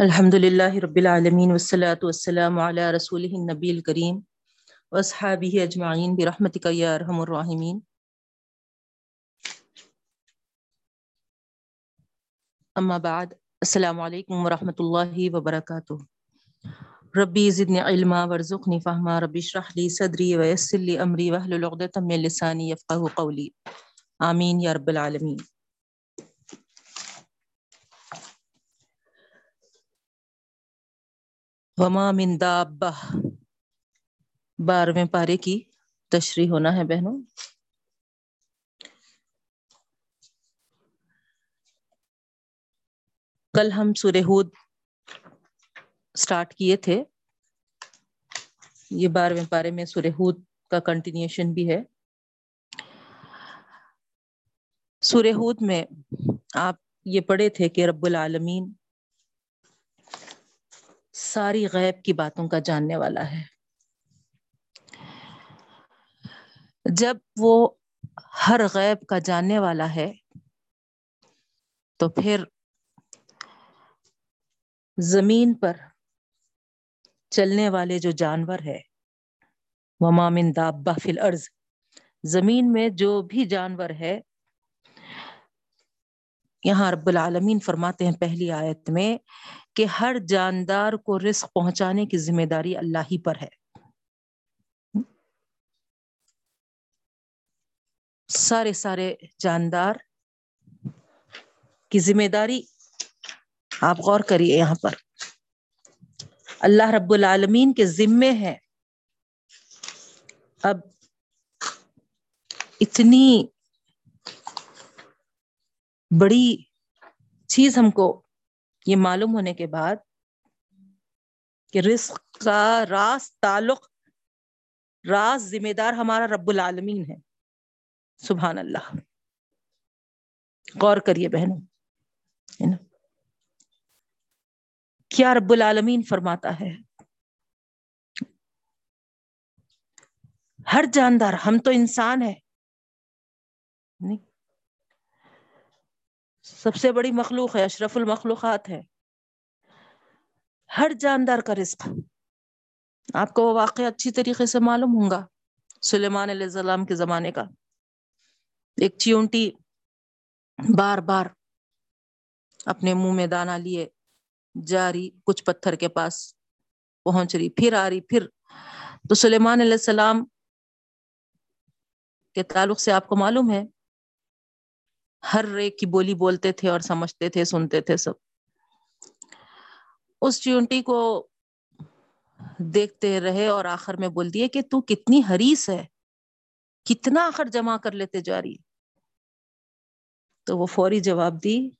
الحمد لله رب العالمين والصلاة والسلام على رسوله النبي الكريم واصحابه اجمعين برحمتك يا ارحم الراحمين اما بعد، السلام عليكم ورحمة الله وبركاته ربي زدني علما وارزقني فهما ربي اشرح لي صدري ويسر لي امري واحلل عقدة من لساني يفقهوا قولي آمين يا رب العالمين وما من دابہ۔ بارہویں پارے کی تشریح ہونا ہے بہنوں۔ کل ہم سورہ ہود سٹارٹ کیے تھے۔ یہ بارہویں پارے میں سورہ ہود کا کنٹینیوشن بھی ہے۔ سورہ ہود میں آپ یہ پڑھے تھے کہ رب العالمین ساری غیب کی باتوں کا جاننے والا ہے۔ جب وہ ہر غیب کا جاننے والا ہے، تو پھر زمین پر چلنے والے جو جانور ہے وہ مامن دابہ فی الارض زمین میں جو بھی جانور ہے یہاں رب العالمین فرماتے ہیں پہلی آیت میں کہ ہر جاندار کو رزق پہنچانے کی ذمہ داری اللہ ہی پر ہے۔ سارے سارے جاندار کی ذمہ داری آپ غور کریے یہاں پر۔ اللہ رب العالمین کے ذمے ہے اب اتنی بڑی چیز ہم کو یہ معلوم ہونے کے بعد کہ رزق کا راز تعلق، راز ذمہ دار ہمارا رب العالمین ہے۔ سبحان اللہ۔ غور کریے بہنوں۔ کیا رب العالمین فرماتا ہے؟ ہر جاندار، ہم تو انسان ہے سب سے بڑی مخلوق ہے، اشرف المخلوقات ہے۔ ہر جاندار کا رزق۔ آپ کو وہ واقع اچھی طریقے سے معلوم ہوں گا سلیمان علیہ السلام کے زمانے کا۔ ایک چیونٹی بار بار اپنے منہ میں دانا لیے، جا رہی، کچھ پتھر کے پاس پہنچ رہی، پھر آ رہی، پھر۔ تو سلیمان علیہ السلام کے تعلق سے آپ کو معلوم ہے ہر ایک کی بولی بولتے تھے اور سمجھتے تھے، سنتے تھے سب۔ اس چیونٹی کو دیکھتے رہے اور آخر میں بول دیے کہ تو کتنی حریص ہے، کتنا آخر جمع کر لیتے جا رہی۔ تو وہ فوری جواب دی،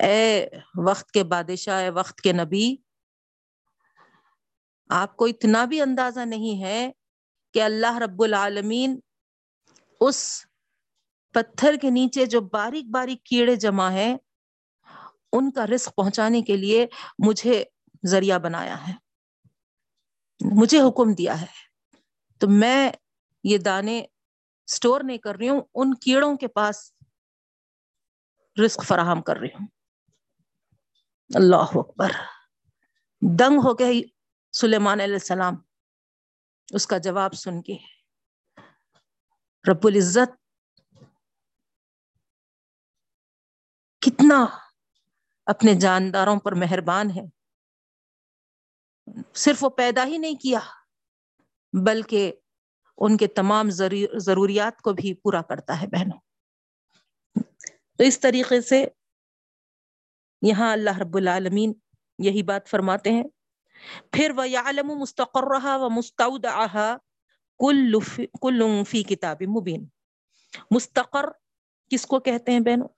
اے وقت کے بادشاہ، اے وقت کے نبی، آپ کو اتنا بھی اندازہ نہیں ہے کہ اللہ رب العالمین اس پتھر کے نیچے جو باریک باریک کیڑے جمع ہیں، ان کا رزق پہنچانے کے لیے مجھے ذریعہ بنایا ہے، مجھے حکم دیا ہے۔ تو میں یہ دانے سٹور نہیں کر رہی ہوں، ان کیڑوں کے پاس رزق فراہم کر رہی ہوں۔ اللہ اکبر۔ دنگ ہو گئی سلیمان علیہ السلام۔ اس کا جواب سن کے رب العزت کتنا اپنے جانداروں پر مہربان ہے۔ صرف وہ پیدا ہی نہیں کیا، بلکہ ان کے تمام ضروریات کو بھی پورا کرتا ہے بہنوں۔ تو اس طریقے سے یہاں اللہ رب العالمین یہی بات فرماتے ہیں۔ پھر وہ عالم مستقر رہا و مستعود کل فی کتاب مبین مستقر کس کو کہتے ہیں بہنوں؟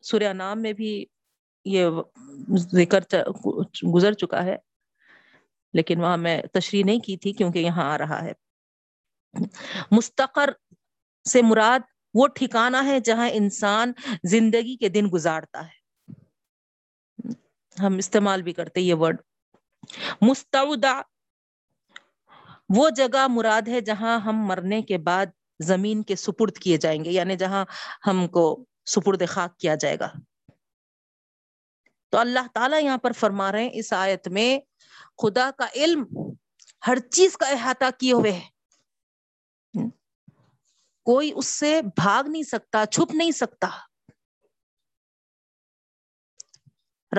سورہ نام میں بھی یہ ذکر گزر چکا ہے، لیکن وہاں میں تشریح نہیں کی تھی کیونکہ یہاں آ رہا ہے۔ مستقر سے مراد وہ ٹھکانا ہے جہاں انسان زندگی کے دن گزارتا ہے۔ ہم استعمال بھی کرتے یہ ورڈ مستعودہ وہ جگہ مراد ہے جہاں ہم مرنے کے بعد زمین کے سپرد کیے جائیں گے یعنی جہاں ہم کو سپرد خاک کیا جائے گا۔ تو اللہ تعالیٰ یہاں پر فرما رہے ہیں اس آیت میں، خدا کا علم ہر چیز کا احاطہ کیے ہوئے ہے۔ کوئی اس سے بھاگ نہیں سکتا، چھپ نہیں سکتا۔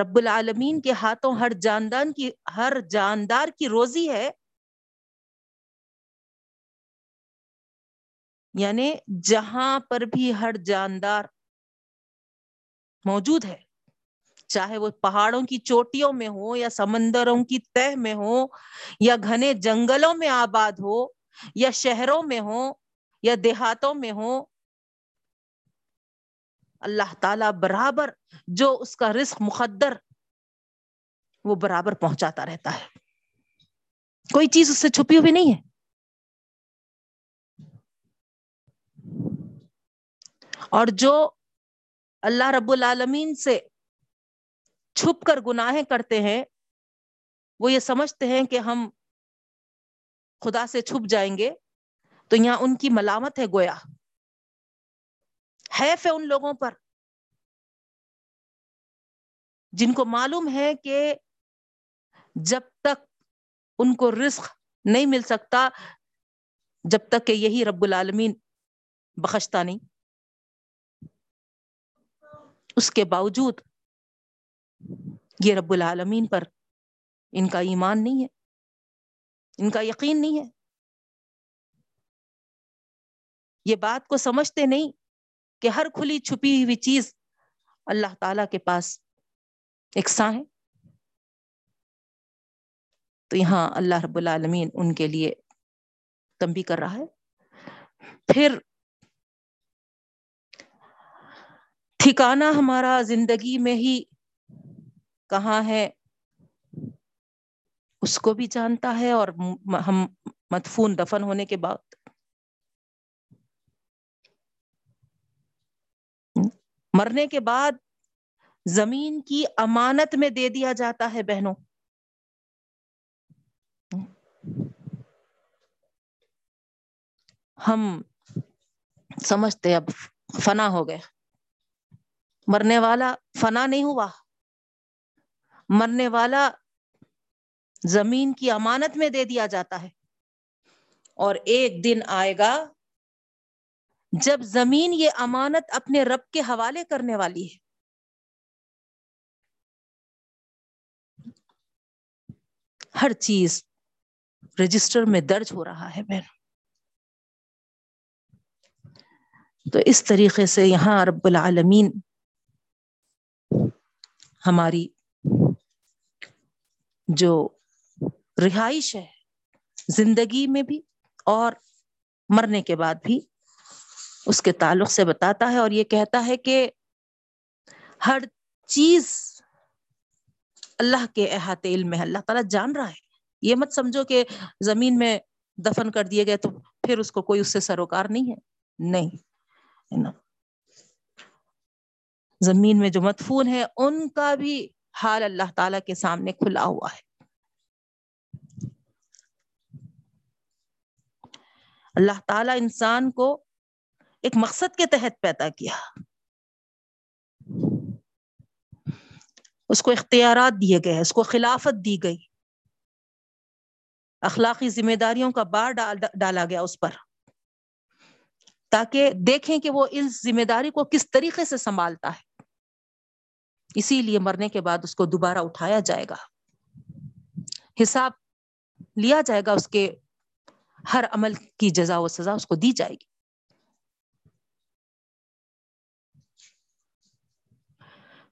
رب العالمین کے ہاتھوں ہر جاندان کی، ہر جاندار کی روزی ہے۔ یعنی جہاں پر بھی ہر جاندار موجود ہے۔ چاہے وہ پہاڑوں کی چوٹیوں میں ہو یا سمندروں کی تہ میں ہو یا گھنے جنگلوں میں آباد ہو یا شہروں میں ہو یا دیہاتوں میں ہو اللہ تعالی برابر جو اس کا رزق مقدر وہ برابر پہنچاتا رہتا ہے۔ کوئی چیز اس سے چھپی ہوئی نہیں ہے۔ اور جو اللہ رب العالمین سے چھپ کر گناہیں کرتے ہیں، وہ یہ سمجھتے ہیں کہ ہم خدا سے چھپ جائیں گے، تو یہاں ان کی ملامت ہے گویا۔ حیف ہے ان لوگوں پر جن کو معلوم ہے کہ جب تک ان کو رزق نہیں مل سکتا، جب تک کہ یہی رب العالمین بخشتا نہیں۔ اس کے باوجود یہ رب العالمین پر ان کا ایمان نہیں ہے، ان کا یقین نہیں ہے۔ یہ بات کو سمجھتے نہیں کہ ہر کھلی چھپی ہوئی چیز اللہ تعالی کے پاس یکساں ہے۔ تو یہاں اللہ رب العالمین ان کے لیے تمبی کر رہا ہے۔ پھر ٹھکانا ہمارا زندگی میں ہی کہاں ہے، اس کو بھی جانتا ہے اور ہم مدفون دفن ہونے کے بعد۔ مرنے کے بعد زمین کی امانت میں دے دیا جاتا ہے بہنوں۔ ہم سمجھتے اب فنا ہو گئے۔ مرنے والا فنا نہیں ہوا۔ مرنے والا زمین کی امانت میں دے دیا جاتا ہے۔ اور ایک دن آئے گا جب زمین یہ امانت اپنے رب کے حوالے کرنے والی ہے۔ ہر چیز رجسٹر میں درج ہو رہا ہے بہن۔ تو اس طریقے سے یہاں رب العالمین ہماری جو رہائش ہے، زندگی میں بھی اور مرنے کے بعد بھی اس کے تعلق سے بتاتا ہے اور یہ کہتا ہے کہ ہر چیز اللہ کے احاطے علم میں اللہ تعالیٰ جان رہا ہے۔ یہ مت سمجھو کہ زمین میں دفن کر دیے گئے تو پھر اس کو کوئی اس سے سروکار نہیں ہے۔ نہیں زمین میں جو مدفون ہے، ان کا بھی حال اللہ تعالی کے سامنے کھلا ہوا ہے۔ اللہ تعالیٰ انسان کو ایک مقصد کے تحت پیدا کیا۔ اس کو اختیارات دیے گئے، اس کو خلافت دی گئی۔ اخلاقی ذمہ داریوں کا بار ڈالا گیا اس پر۔ تاکہ دیکھیں کہ وہ اس ذمہ داری کو کس طریقے سے سنبھالتا ہے۔ اسی لیے مرنے کے بعد اس کو دوبارہ اٹھایا جائے گا۔ حساب لیا جائے گا، اس کے ہر عمل کی جزا و سزا اس کو دی جائے گی۔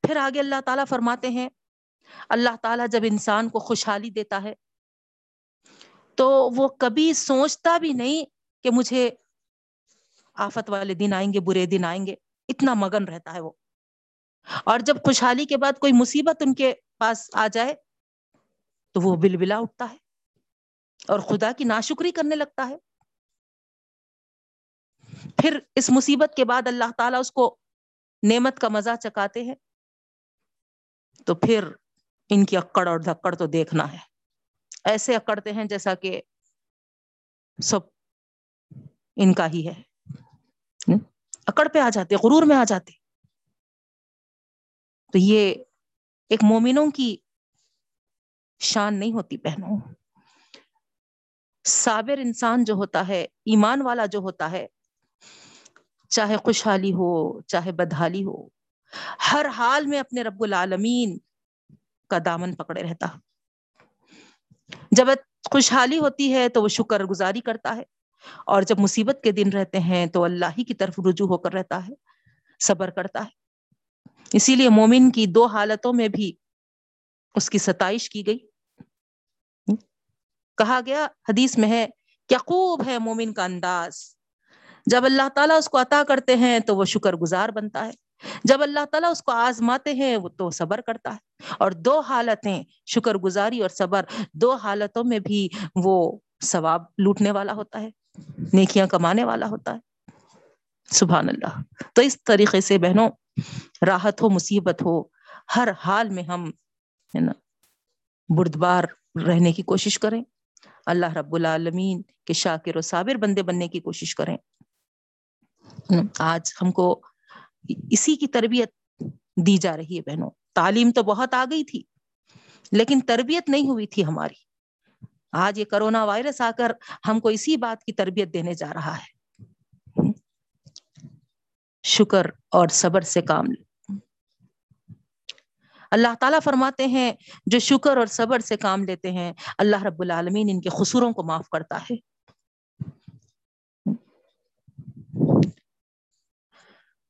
پھر آگے اللہ تعالیٰ فرماتے ہیں، اللہ تعالیٰ جب انسان کو خوشحالی دیتا ہے، تو وہ کبھی سوچتا بھی نہیں کہ مجھے آفت والے دن آئیں گے، برے دن آئیں گے، اتنا مگن رہتا ہے وہ۔ اور جب خوشحالی کے بعد کوئی مصیبت ان کے پاس آ جائے تو وہ بل بلا اٹھتا ہے اور خدا کی ناشکری کرنے لگتا ہے۔ پھر اس مصیبت کے بعد اللہ تعالیٰ اس کو نعمت کا مزہ چکاتے ہیں۔ تو پھر ان کی اکڑ اور دھکڑ تو دیکھنا ہے۔ ایسے اکڑتے ہیں جیسا کہ سب ان کا ہی ہے۔ اکڑ پہ آ جاتے، غرور میں آ جاتے۔ تو یہ ایک مومنوں کی شان نہیں ہوتی بہنوں۔ صابر انسان جو ہوتا ہے، ایمان والا جو ہوتا ہے، چاہے خوشحالی ہو، چاہے بدحالی ہو، ہر حال میں اپنے رب العالمین کا دامن پکڑے رہتا۔ جب خوشحالی ہوتی ہے تو وہ شکر گزاری کرتا ہے۔ اور جب مصیبت کے دن رہتے ہیں تو اللہ ہی کی طرف رجوع ہو کر رہتا ہے، صبر کرتا ہے۔ اسی لیے مومن کی دو حالتوں میں بھی اس کی ستائش کی گئی۔ کہا گیا، حدیث میں ہے کیا خوب ہے مومن کا انداز۔ جب اللہ تعالیٰ اس کو عطا کرتے ہیں تو وہ شکر گزار بنتا ہے۔ جب اللہ تعالیٰ اس کو آزماتے ہیں وہ تو صبر کرتا ہے۔ اور دو حالتیں، شکر گزاری اور صبر، دو حالتوں میں بھی وہ ثواب لوٹنے والا ہوتا ہے، نیکیاں کمانے والا ہوتا ہے۔ سبحان اللہ۔ تو اس طریقے سے بہنوں، راحت ہو، مصیبت ہو، ہر حال میں ہم، ہے نا، بردبار رہنے کی کوشش کریں۔ اللہ رب العالمین کے شاکر و صابر بندے بننے کی کوشش کریں۔ آج ہم کو اسی کی تربیت دی جا رہی ہے بہنوں۔ تعلیم تو بہت آ گئی تھی، لیکن تربیت نہیں ہوئی تھی ہماری۔ آج یہ کرونا وائرس آ کر ہم کو اسی بات کی تربیت دینے جا رہا ہے۔ شکر اور صبر سے کام اللہ تعالیٰ فرماتے ہیں، جو شکر اور صبر سے کام لیتے ہیں، اللہ رب العالمین ان کے خصوروں کو معاف کرتا ہے۔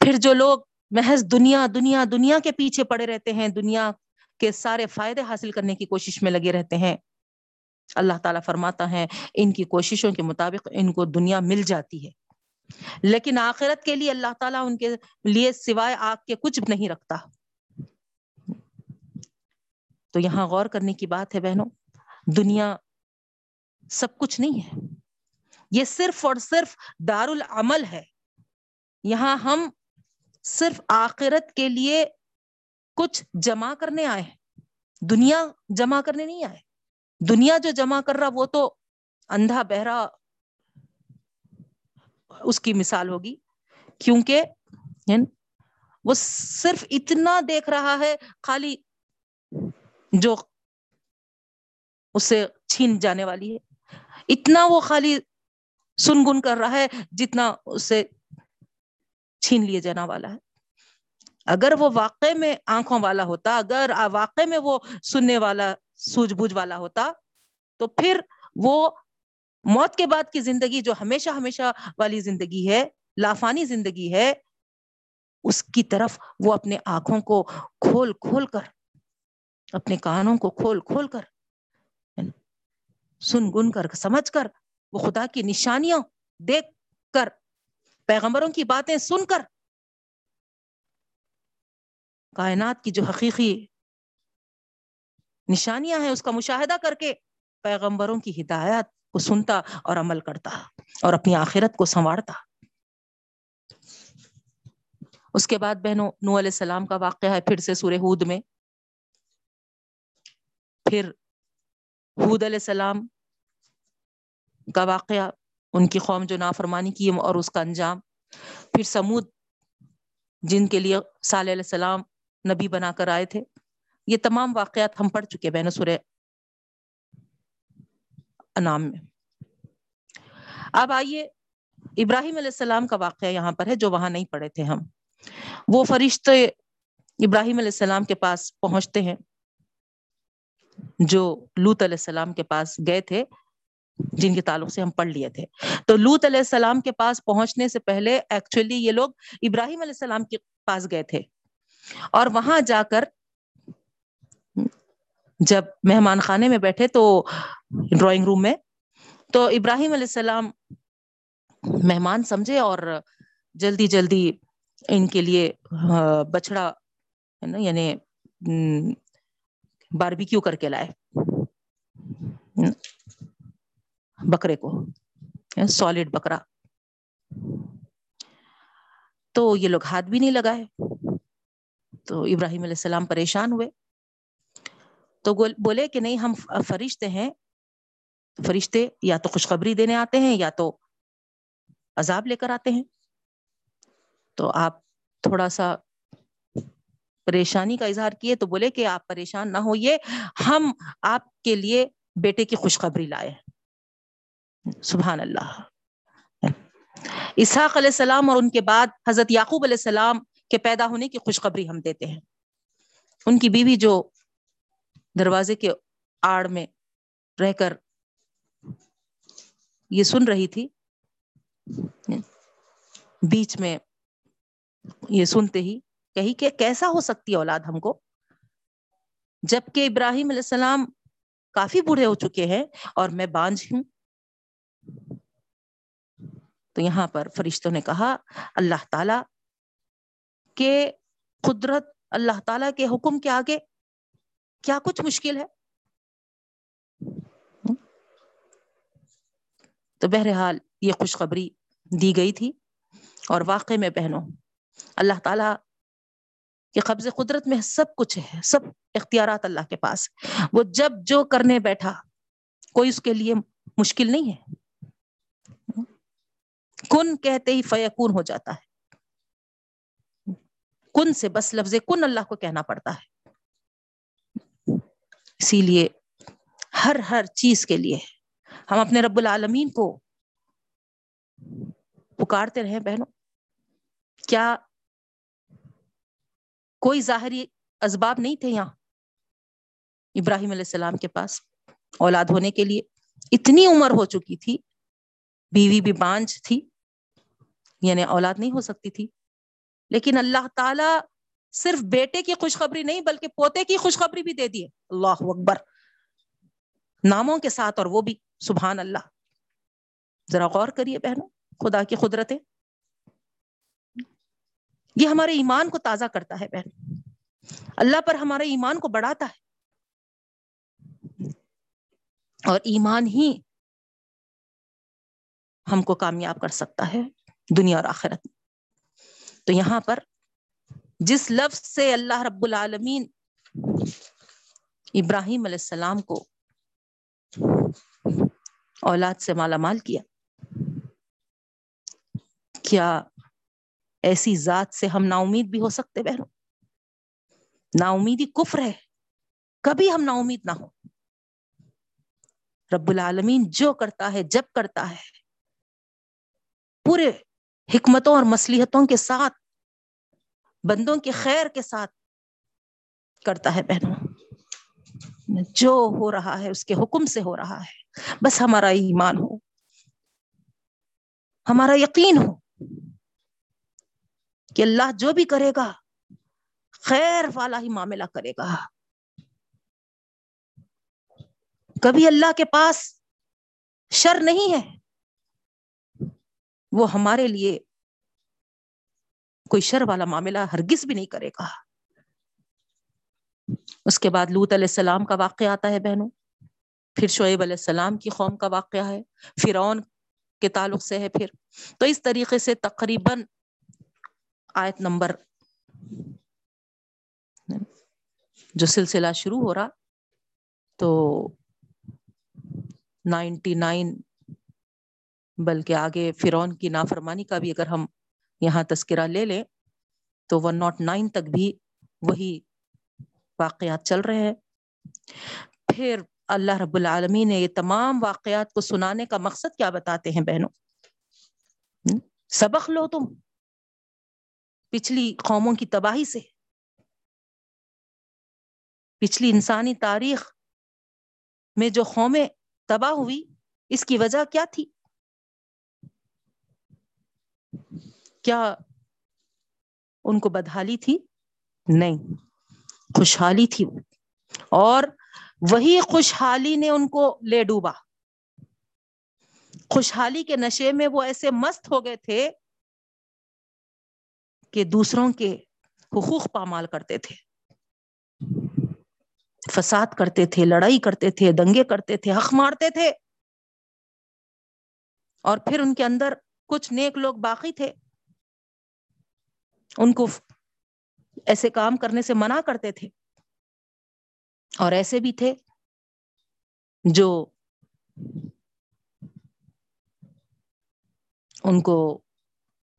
پھر جو لوگ محض دنیا دنیا دنیا کے پیچھے پڑے رہتے ہیں، دنیا کے سارے فائدے حاصل کرنے کی کوشش میں لگے رہتے ہیں، اللہ تعالیٰ فرماتا ہے، ان کی کوششوں کے مطابق ان کو دنیا مل جاتی ہے۔ لیکن آخرت کے لیے اللہ تعالیٰ ان کے لیے سوائے آگ کے کچھ نہیں رکھتا۔ تو یہاں غور کرنے کی بات ہے بہنوں، دنیا سب کچھ نہیں ہے۔ یہ صرف اور صرف دار العمل ہے۔ یہاں ہم صرف آخرت کے لیے کچھ جمع کرنے آئے ہیں۔ دنیا جمع کرنے نہیں آئے۔ دنیا جو جمع کر رہا وہ تو اندھا بہرا اس کی مثال ہوگی۔ کیونکہ یعنی وہ صرف اتنا دیکھ رہا ہے، خالی جو اس سے چھین جانے والی ہے۔ اتنا وہ خالی سن گن کر رہا ہے جتنا اس سے چھین لیے جانا والا ہے۔ اگر وہ واقع میں آنکھوں والا ہوتا، اگر واقع میں وہ سننے والا، سوجھ بوجھ والا ہوتا، تو پھر وہ موت کے بعد کی زندگی جو ہمیشہ ہمیشہ والی زندگی ہے، لافانی زندگی ہے، اس کی طرف وہ اپنے آنکھوں کو کھول کھول کر، اپنے کانوں کو کھول کھول کر، سن گن کر، سمجھ کر، وہ خدا کی نشانیاں دیکھ کر، پیغمبروں کی باتیں سن کر، کائنات کی جو حقیقی نشانیاں ہیں، اس کا مشاہدہ کر کے پیغمبروں کی ہدایات کو سنتا اور عمل کرتا اور اپنی آخرت کو سنوارتا۔ اس کے بعد بہنوں نو علیہ السلام کا واقعہ ہے پھر سے سورہ ہود میں۔ پھر حود علیہ السلام کا واقعہ، ان کی قوم جو نافرمانی کی اور اس کا انجام۔ پھر سمود، جن کے لیے صالح علیہ السلام نبی بنا کر آئے تھے۔ یہ تمام واقعات ہم پڑھ چکے بہن سورہ انام میں۔ اب آئیے، ابراہیم علیہ السلام کا واقعہ یہاں پر ہے جو وہاں نہیں پڑھے تھے ہم۔ وہ فرشتے ابراہیم علیہ السلام کے پاس پہنچتے ہیں، جو لوت علیہ السلام کے پاس گئے تھے، جن کے تعلق سے ہم پڑھ لیے تھے۔ تو لوت علیہ السلام کے پاس پہنچنے سے پہلے ایکچولی یہ لوگ ابراہیم علیہ السلام کے پاس گئے تھے۔ اور وہاں جا کر جب مہمان خانے میں بیٹھے تو ڈرائنگ روم میں، تو ابراہیم علیہ السلام مہمان سمجھے اور جلدی جلدی ان کے لیے بچڑا ہے نا یعنی باربیکیو کر کے لائے بکرے کو یعنی سالڈ بکرا۔ تو یہ لوگ ہاتھ بھی نہیں لگائے، تو ابراہیم علیہ السلام پریشان ہوئے۔ تو بولے کہ نہیں، ہم فرشتے ہیں، فرشتے یا تو خوشخبری دینے آتے ہیں یا تو عذاب لے کر آتے ہیں۔ تو آپ تھوڑا سا پریشانی کا اظہار کیے تو بولے کہ آپ پریشان نہ ہوئیے، ہم آپ کے لیے بیٹے کی خوشخبری لائے سبحان اللہ۔ اسحاق علیہ السلام اور ان کے بعد حضرت یعقوب علیہ السلام کے پیدا ہونے کی خوشخبری ہم دیتے ہیں۔ ان کی بیوی جو دروازے کے آڑ میں رہ کر یہ سن رہی تھی۔ بیچ میں یہ سنتے ہی کہی کہ کیسا ہو سکتی اولاد ہم کو؟ جبکہ ابراہیم علیہ السلام کافی بوڑھے ہو چکے ہیں اور میں بانج ہوں۔ تو یہاں پر فرشتوں نے کہا، اللہ تعالی کے قدرت، اللہ تعالی کے حکم کے آگے کیا کچھ مشکل ہے؟ تو بہرحال یہ خوشخبری دی گئی تھی اور واقع میں بہنوں، اللہ تعالی کے قبض قدرت میں سب کچھ ہے، سب اختیارات اللہ کے پاس وہ جب جو کرنے بیٹھا، کوئی اس کے لیے مشکل نہیں ہے۔ کن کہتے ہی فیکون ہو جاتا ہے۔ کن سے بس لفظ کن اللہ کو کہنا پڑتا ہے۔ اسی لیے ہر ہر چیز کے لیے ہم اپنے رب العالمین کو پکارتے رہے بہنوں۔ کیا کوئی ظاہری اسباب نہیں تھے یہاں ابراہیم علیہ السلام کے پاس اولاد ہونے کے لیے؟ اتنی عمر ہو چکی تھی، بیوی بھی بانج تھی یعنی اولاد نہیں ہو سکتی تھی۔ لیکن اللہ تعالی صرف بیٹے کی خوشخبری نہیں بلکہ پوتے کی خوشخبری بھی دے دی اللہ اکبر۔ ناموں کے ساتھ اور وہ بھی۔ سبحان اللہ۔ ذرا غور کریے بہنوں، خدا کی قدرتیں۔ یہ ہمارے ایمان کو تازہ کرتا ہے بہن۔ اللہ پر ہمارے ایمان کو بڑھاتا ہے۔ اور ایمان ہی ہم کو کامیاب کر سکتا ہے دنیا اور آخرت تو یہاں پر جس لفظ سے اللہ رب العالمین ابراہیم علیہ السلام کو اولاد سے مالا مال کیا کیا ایسی ذات سے ہم نا امید بھی ہو سکتے بہنوں؟ نا امیدی کفر ہے، کبھی ہم نا امید نہ ہو رب العالمین جو کرتا ہے، جب کرتا ہے، پورے حکمتوں اور مسلحتوں کے ساتھ بندوں کے خیر کے ساتھ کرتا ہے بہنوں۔ جو ہو رہا ہے، اس کے حکم سے ہو رہا ہے۔ بس ہمارا ایمان ہو۔ ہمارا یقین ہو کہ اللہ جو بھی کرے گا، خیر والا ہی معاملہ کرے گا۔ کبھی اللہ کے پاس شر نہیں ہے۔ وہ ہمارے لیے کوئی شر والا معاملہ ہرگز بھی نہیں کرے گا۔ اس کے بعد لوت علیہ السلام کا واقعہ آتا ہے بہنوں۔ پھر شعیب علیہ السلام کی قوم کا واقعہ ہے۔ فرعون کے تعلق سے ہے پھر۔ تو اس طریقے سے تقریباً آیت نمبر جو سلسلہ شروع ہو رہا تو نائنٹی نائن بلکہ آگے فرون کی نافرمانی کا بھی اگر ہم یہاں تذکرہ لے لیں تو ون ناٹ نائن تک بھی وہی واقعات چل رہے ہیں۔ پھر اللہ رب العالمین نے یہ تمام واقعات کو سنانے کا مقصد کیا بتاتے ہیں بہنوں؟ سبق لو تم پچھلی قوموں کی تباہی سے۔ پچھلی انسانی تاریخ میں جو قومیں تباہ ہوئی، اس کی وجہ کیا تھی؟ کیا ان کو بدحالی تھی؟ نہیں، خوشحالی تھی اور وہی خوشحالی نے ان کو لے ڈوبا۔ خوشحالی کے نشے میں وہ ایسے مست ہو گئے تھے کہ دوسروں کے حقوق پامال کرتے تھے۔ فساد کرتے تھے، لڑائی کرتے تھے، دنگے کرتے تھے، حق مارتے تھے۔ اور پھر ان کے اندر کچھ نیک لوگ باقی تھے۔ ان کو ایسے کام کرنے سے منع کرتے تھے۔ اور ایسے بھی تھے جو ان کو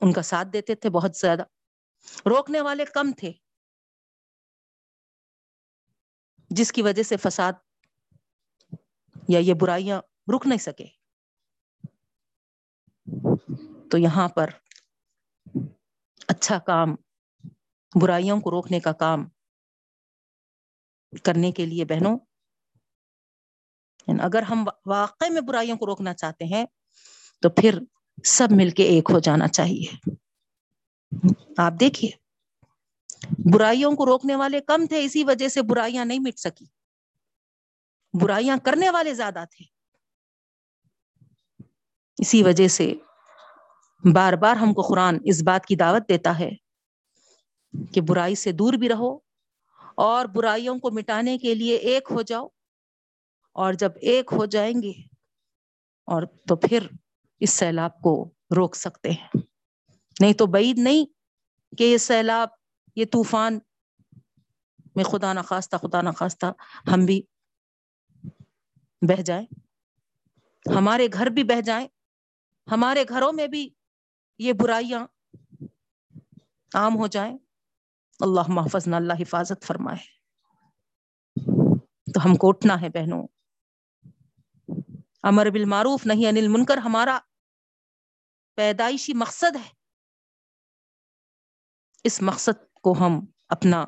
ان کا ساتھ دیتے تھے بہت زیادہ۔ روکنے والے کم تھے، جس کی وجہ سے فساد یا یہ برائیاں رک نہیں سکے۔ تو یہاں پر اچھا کام، برائیوں کو روکنے کا کام کرنے کے لیے بہنوں، اگر ہم واقع میں برائیوں کو روکنا چاہتے ہیں تو پھر سب مل کے ایک ہو جانا چاہیے۔ آپ دیکھیے، برائیوں کو روکنے والے کم تھے، اسی وجہ سے برائیاں نہیں مٹ سکی۔ برائیاں کرنے والے زیادہ تھے۔ اسی وجہ سے بار بار ہم کو قرآن اس بات کی دعوت دیتا ہے کہ برائی سے دور بھی رہو اور برائیوں کو مٹانے کے لیے ایک ہو جاؤ اور جب ایک ہو جائیں گے اور تو پھر اس سیلاب کو روک سکتے ہیں۔ نہیں تو بعید نہیں کہ یہ سیلاب، یہ طوفان، میں خدا نخواستہ خدا نخواستہ ہم بھی بہ جائیں۔ ہمارے گھر بھی بہ جائیں۔ ہمارے گھروں میں بھی یہ برائیاں عام ہو جائیں۔ اللہ محفظ نہ اللہ حفاظت فرمائے۔ تو ہم کو اٹھنا ہے بہنوں۔ امر بالمعروف نہیں انل منکر، ہمارا پیدائشی مقصد ہے۔ اس مقصد کو ہم اپنا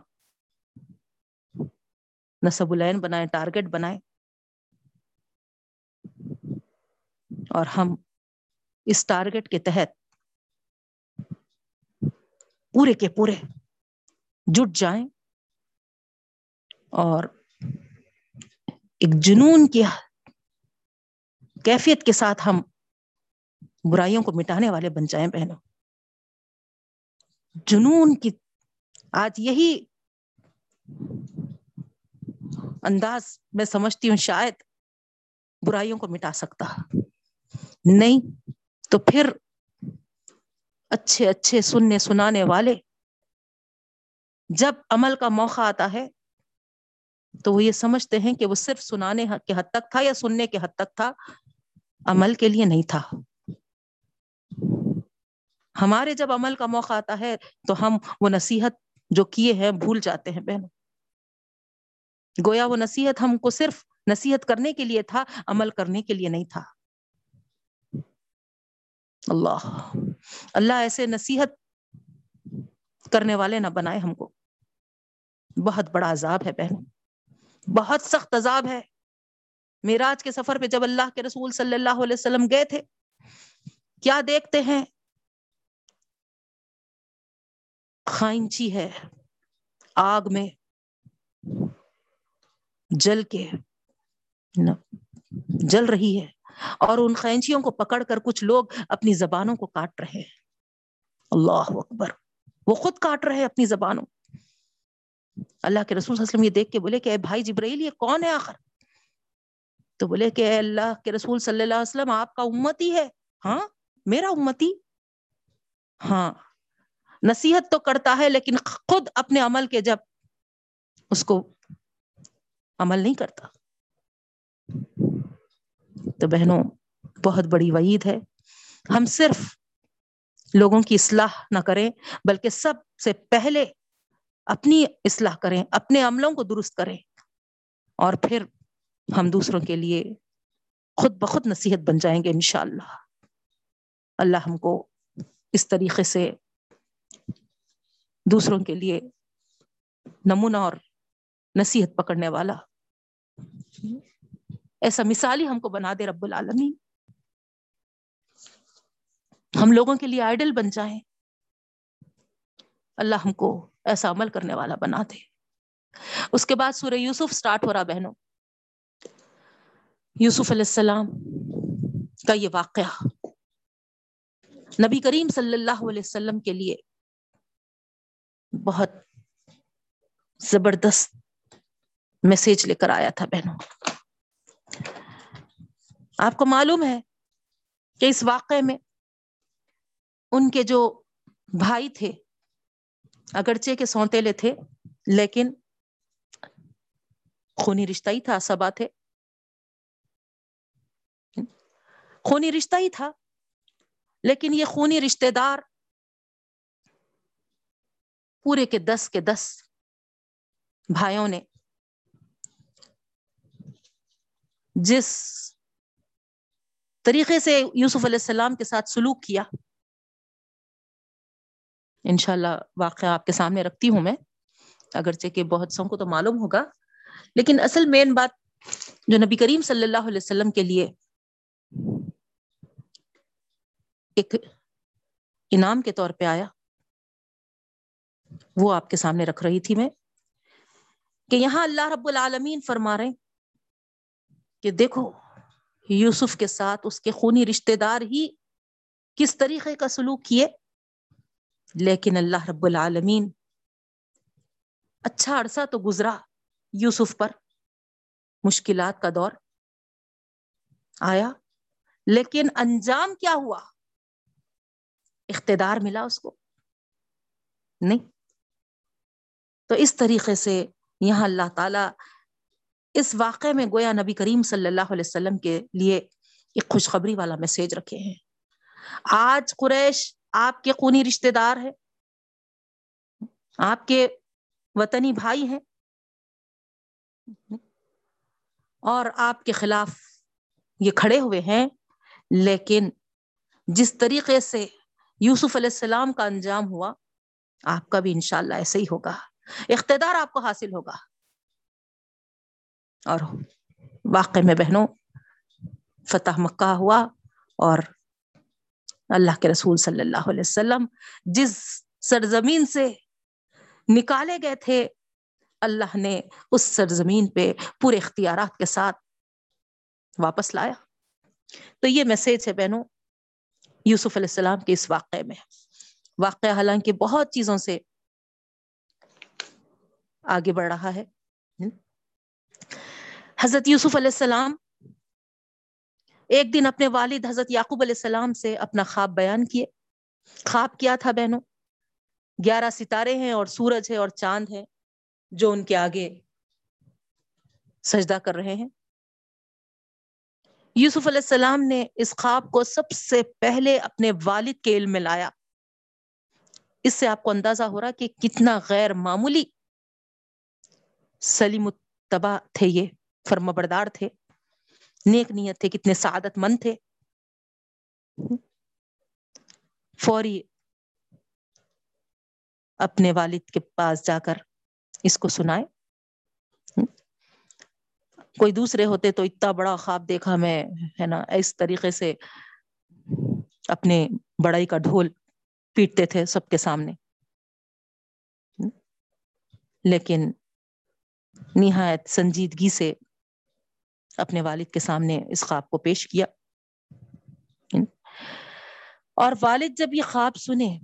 نصب العین بنائیں ٹارگٹ بنائیں۔ اور ہم اس ٹارگٹ کے تحت پورے کے پورے جٹ جائیں اور ایک جنون کی کیفیت کے ساتھ ہم برائیوں کو مٹانے والے بن جائیں بہنوں۔ جنون کی آج یہی انداز میں سمجھتی ہوں شاید برائیوں کو مٹا سکتا۔ نہیں تو پھر اچھے اچھے سننے سنانے والے۔ جب عمل کا موقع آتا ہے، تو وہ یہ سمجھتے ہیں کہ وہ صرف سنانے کے حد تک تھا یا سننے کے حد تک تھا، عمل کے لیے نہیں تھا۔ ہمارے جب عمل کا موقع آتا ہے، تو ہم وہ نصیحت جو کیے ہیں، بھول جاتے ہیں بہنوں گویا وہ نصیحت ہم کو صرف نصیحت کرنے کے لیے تھا، عمل کرنے کے لیے نہیں تھا۔ اللہ۔ اللہ ایسے نصیحت کرنے والے نہ بنائے ہم کو۔ بہت بڑا عذاب ہے بہن۔ بہت سخت عذاب ہے۔ میراج کے سفر پہ جب اللہ کے رسول صلی اللہ علیہ وسلم گئے تھے، کیا دیکھتے ہیں؟ خائنچی ہے، آگ میں جل کے جل رہی ہے۔ اور ان خینچیوں کو پکڑ کر کچھ لوگ اپنی زبانوں کو کاٹ رہے ہیں۔ اللہ اکبر۔ وہ خود کاٹ رہے اپنی زبانوں۔ اللہ کے رسول صلی اللہ علیہ وسلم یہ دیکھ کے بولے کہ اے بھائی جبرائیل، یہ کون ہے آخر؟ تو بولے کہ اے اللہ کے رسول صلی اللہ علیہ وسلم، آپ کا امتی ہے۔ ہاں میرا امتی؟ ہاں۔ نصیحت تو کرتا ہے، لیکن خود اپنے عمل کے جب اس کو عمل نہیں کرتا۔ تو بہنوں، بہت بڑی وعید ہے۔ ہم صرف لوگوں کی اصلاح نہ کریں، بلکہ سب سے پہلے اپنی اصلاح کریں، اپنے عملوں کو درست کریں۔ اور پھر ہم دوسروں کے لیے خود بخود نصیحت بن جائیں گے انشاءاللہ۔ اللہ اللہ ہم کو اس طریقے سے دوسروں کے لیے نمونہ اور نصیحت پکڑنے والا۔ ایسا مثالی ہم کو بنا دے رب العالمین۔ ہم لوگوں کے لیے آئیڈل بن جائیں۔ اللہ ہم کو ایسا عمل کرنے والا بنا دے۔ اس کے بعد سورہ یوسف سٹارٹ ہو رہا بہنوں۔ یوسف علیہ السلام کا یہ واقعہ۔ نبی کریم صلی اللہ علیہ وسلم کے لیے بہت زبردست میسج لے کر آیا تھا بہنوں۔ آپ کو معلوم ہے کہ اس واقعے میں ان کے جو بھائی تھے، اگرچہ کے سونتےلے تھے، لیکن خونی رشتہ ہی تھا، سبا تھے۔ خونی رشتہ ہی تھا، لیکن یہ خونی رشتے دار پورے کے دس کے دس بھائیوں نے جس طریقے سے یوسف علیہ السلام کے ساتھ سلوک کیا۔ انشاءاللہ واقعہ آپ کے سامنے رکھتی ہوں میں۔ اگرچہ کہ بہت سو کو تو معلوم ہوگا۔ لیکن اصل مین بات جو نبی کریم صلی اللہ علیہ وسلم کے لیے ایک انعام کے طور پہ آیا، وہ آپ کے سامنے رکھ رہی تھی میں کہ یہاں اللہ رب العالمین فرما رہے کہ دیکھو یوسف کے ساتھ اس کے خونی رشتہ دار ہی کس طریقے کا سلوک کیے؟ لیکن اللہ رب العالمین اچھا عرصہ تو گزرا یوسف پر، مشکلات کا دور آیا، لیکن انجام کیا ہوا؟ اقتدار ملا اس کو؟ نہیں۔ تو اس طریقے سے یہاں اللہ تعالی اس واقعے میں گویا نبی کریم صلی اللہ علیہ وسلم کے لیے ایک خوشخبری والا میسج رکھے ہیں۔ آج قریش آپ کے خونی رشتے دار ہے آپ کے وطنی بھائی ہیں۔ اور آپ کے خلاف یہ کھڑے ہوئے ہیں۔ لیکن جس طریقے سے یوسف علیہ السلام کا انجام ہوا، آپ کا بھی انشاءاللہ ایسے ہی ہوگا۔ اقتدار آپ کو حاصل ہوگا۔ اور واقع میں بہنوں، فتح مکہ ہوا اور اللہ کے رسول صلی اللہ علیہ وسلم جس سرزمین سے نکالے گئے تھے، اللہ نے اس سرزمین پہ پورے اختیارات کے ساتھ واپس لایا۔ تو یہ میسج ہے بہنوں، یوسف علیہ السلام کے اس واقعے میں۔ واقعہ حالانکہ بہت چیزوں سے آگے بڑھ رہا ہے۔ حضرت یوسف علیہ السلام ایک دن اپنے والد حضرت یعقوب علیہ السلام سے اپنا خواب بیان کیے۔ خواب کیا تھا بہنوں؟ گیارہ ستارے ہیں اور سورج ہے اور چاند ہے جو ان کے آگے سجدہ کر رہے ہیں۔ یوسف علیہ السلام نے اس خواب کو سب سے پہلے اپنے والد کے علم میں لایا۔ اس سے آپ کو اندازہ ہو رہا کہ کتنا غیر معمولی سلیم تباہ تھے یہ۔ فرما بردار تھے۔ نیک نیت تھے، کتنے سعادت مند تھے۔ فوری اپنے والد کے پاس جا کر اس کو سنائے۔ کوئی دوسرے ہوتے تو اتنا بڑا خواب دیکھا میں، ہے نا، اس طریقے سے اپنے بڑائی کا ڈھول پیٹتے تھے سب کے سامنے۔ لیکن نہایت سنجیدگی سے اپنے والد کے سامنے اس خواب کو پیش کیا۔ اور والد جب یہ خواب سنے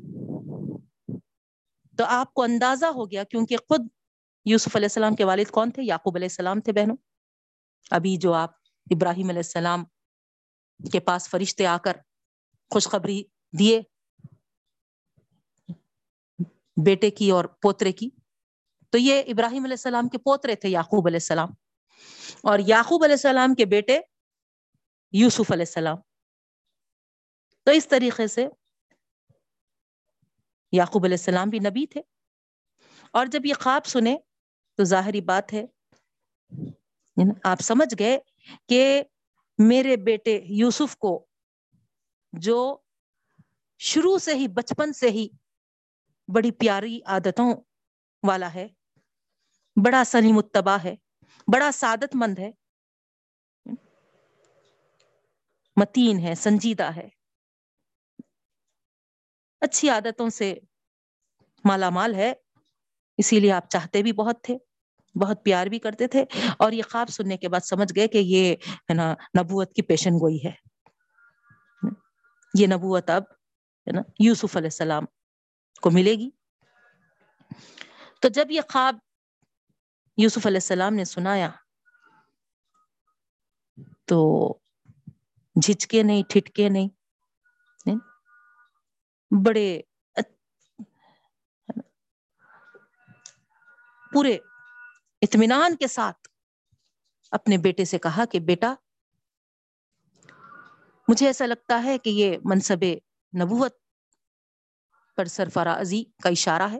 تو آپ کو اندازہ ہو گیا کیونکہ خود یوسف علیہ السلام کے والد کون تھے؟ یعقوب علیہ السلام تھے بہنوں۔ ابھی جو آپ ابراہیم علیہ السلام کے پاس فرشتے آ کر خوشخبری دیے، بیٹے کی اور پوترے کی، تو یہ ابراہیم علیہ السلام کے پوترے تھے یعقوب علیہ السلام۔ اور یعقوب علیہ السلام کے بیٹے یوسف علیہ السلام۔ تو اس طریقے سے یعقوب علیہ السلام بھی نبی تھے۔ اور جب یہ خواب سنے تو ظاہری بات ہے یعنی آپ سمجھ گئے کہ میرے بیٹے یوسف کو جو شروع سے ہی، بچپن سے ہی بڑی پیاری عادتوں والا ہے، بڑا سنی متبا ہے۔ بڑا سعادت مند ہے۔ متین ہے، سنجیدہ ہے۔ اچھی عادتوں سے مالا مال ہے، اسی لیے آپ چاہتے بھی بہت تھے، بہت پیار بھی کرتے تھے۔ اور یہ خواب سننے کے بعد سمجھ گئے کہ یہ ہے نا، نبوت کی پیشن گوئی ہے۔ یہ نبوت اب ہے نا، یوسف علیہ السلام کو ملے گی۔ تو جب یہ خواب یوسف علیہ السلام نے سنایا۔ تو جھچکے نہیں، ٹھٹکے نہیں۔ بڑے پورے اطمینان کے ساتھ اپنے بیٹے سے کہا کہ بیٹا، مجھے ایسا لگتا ہے کہ یہ منصب نبوت پر سرفرازی کا اشارہ ہے۔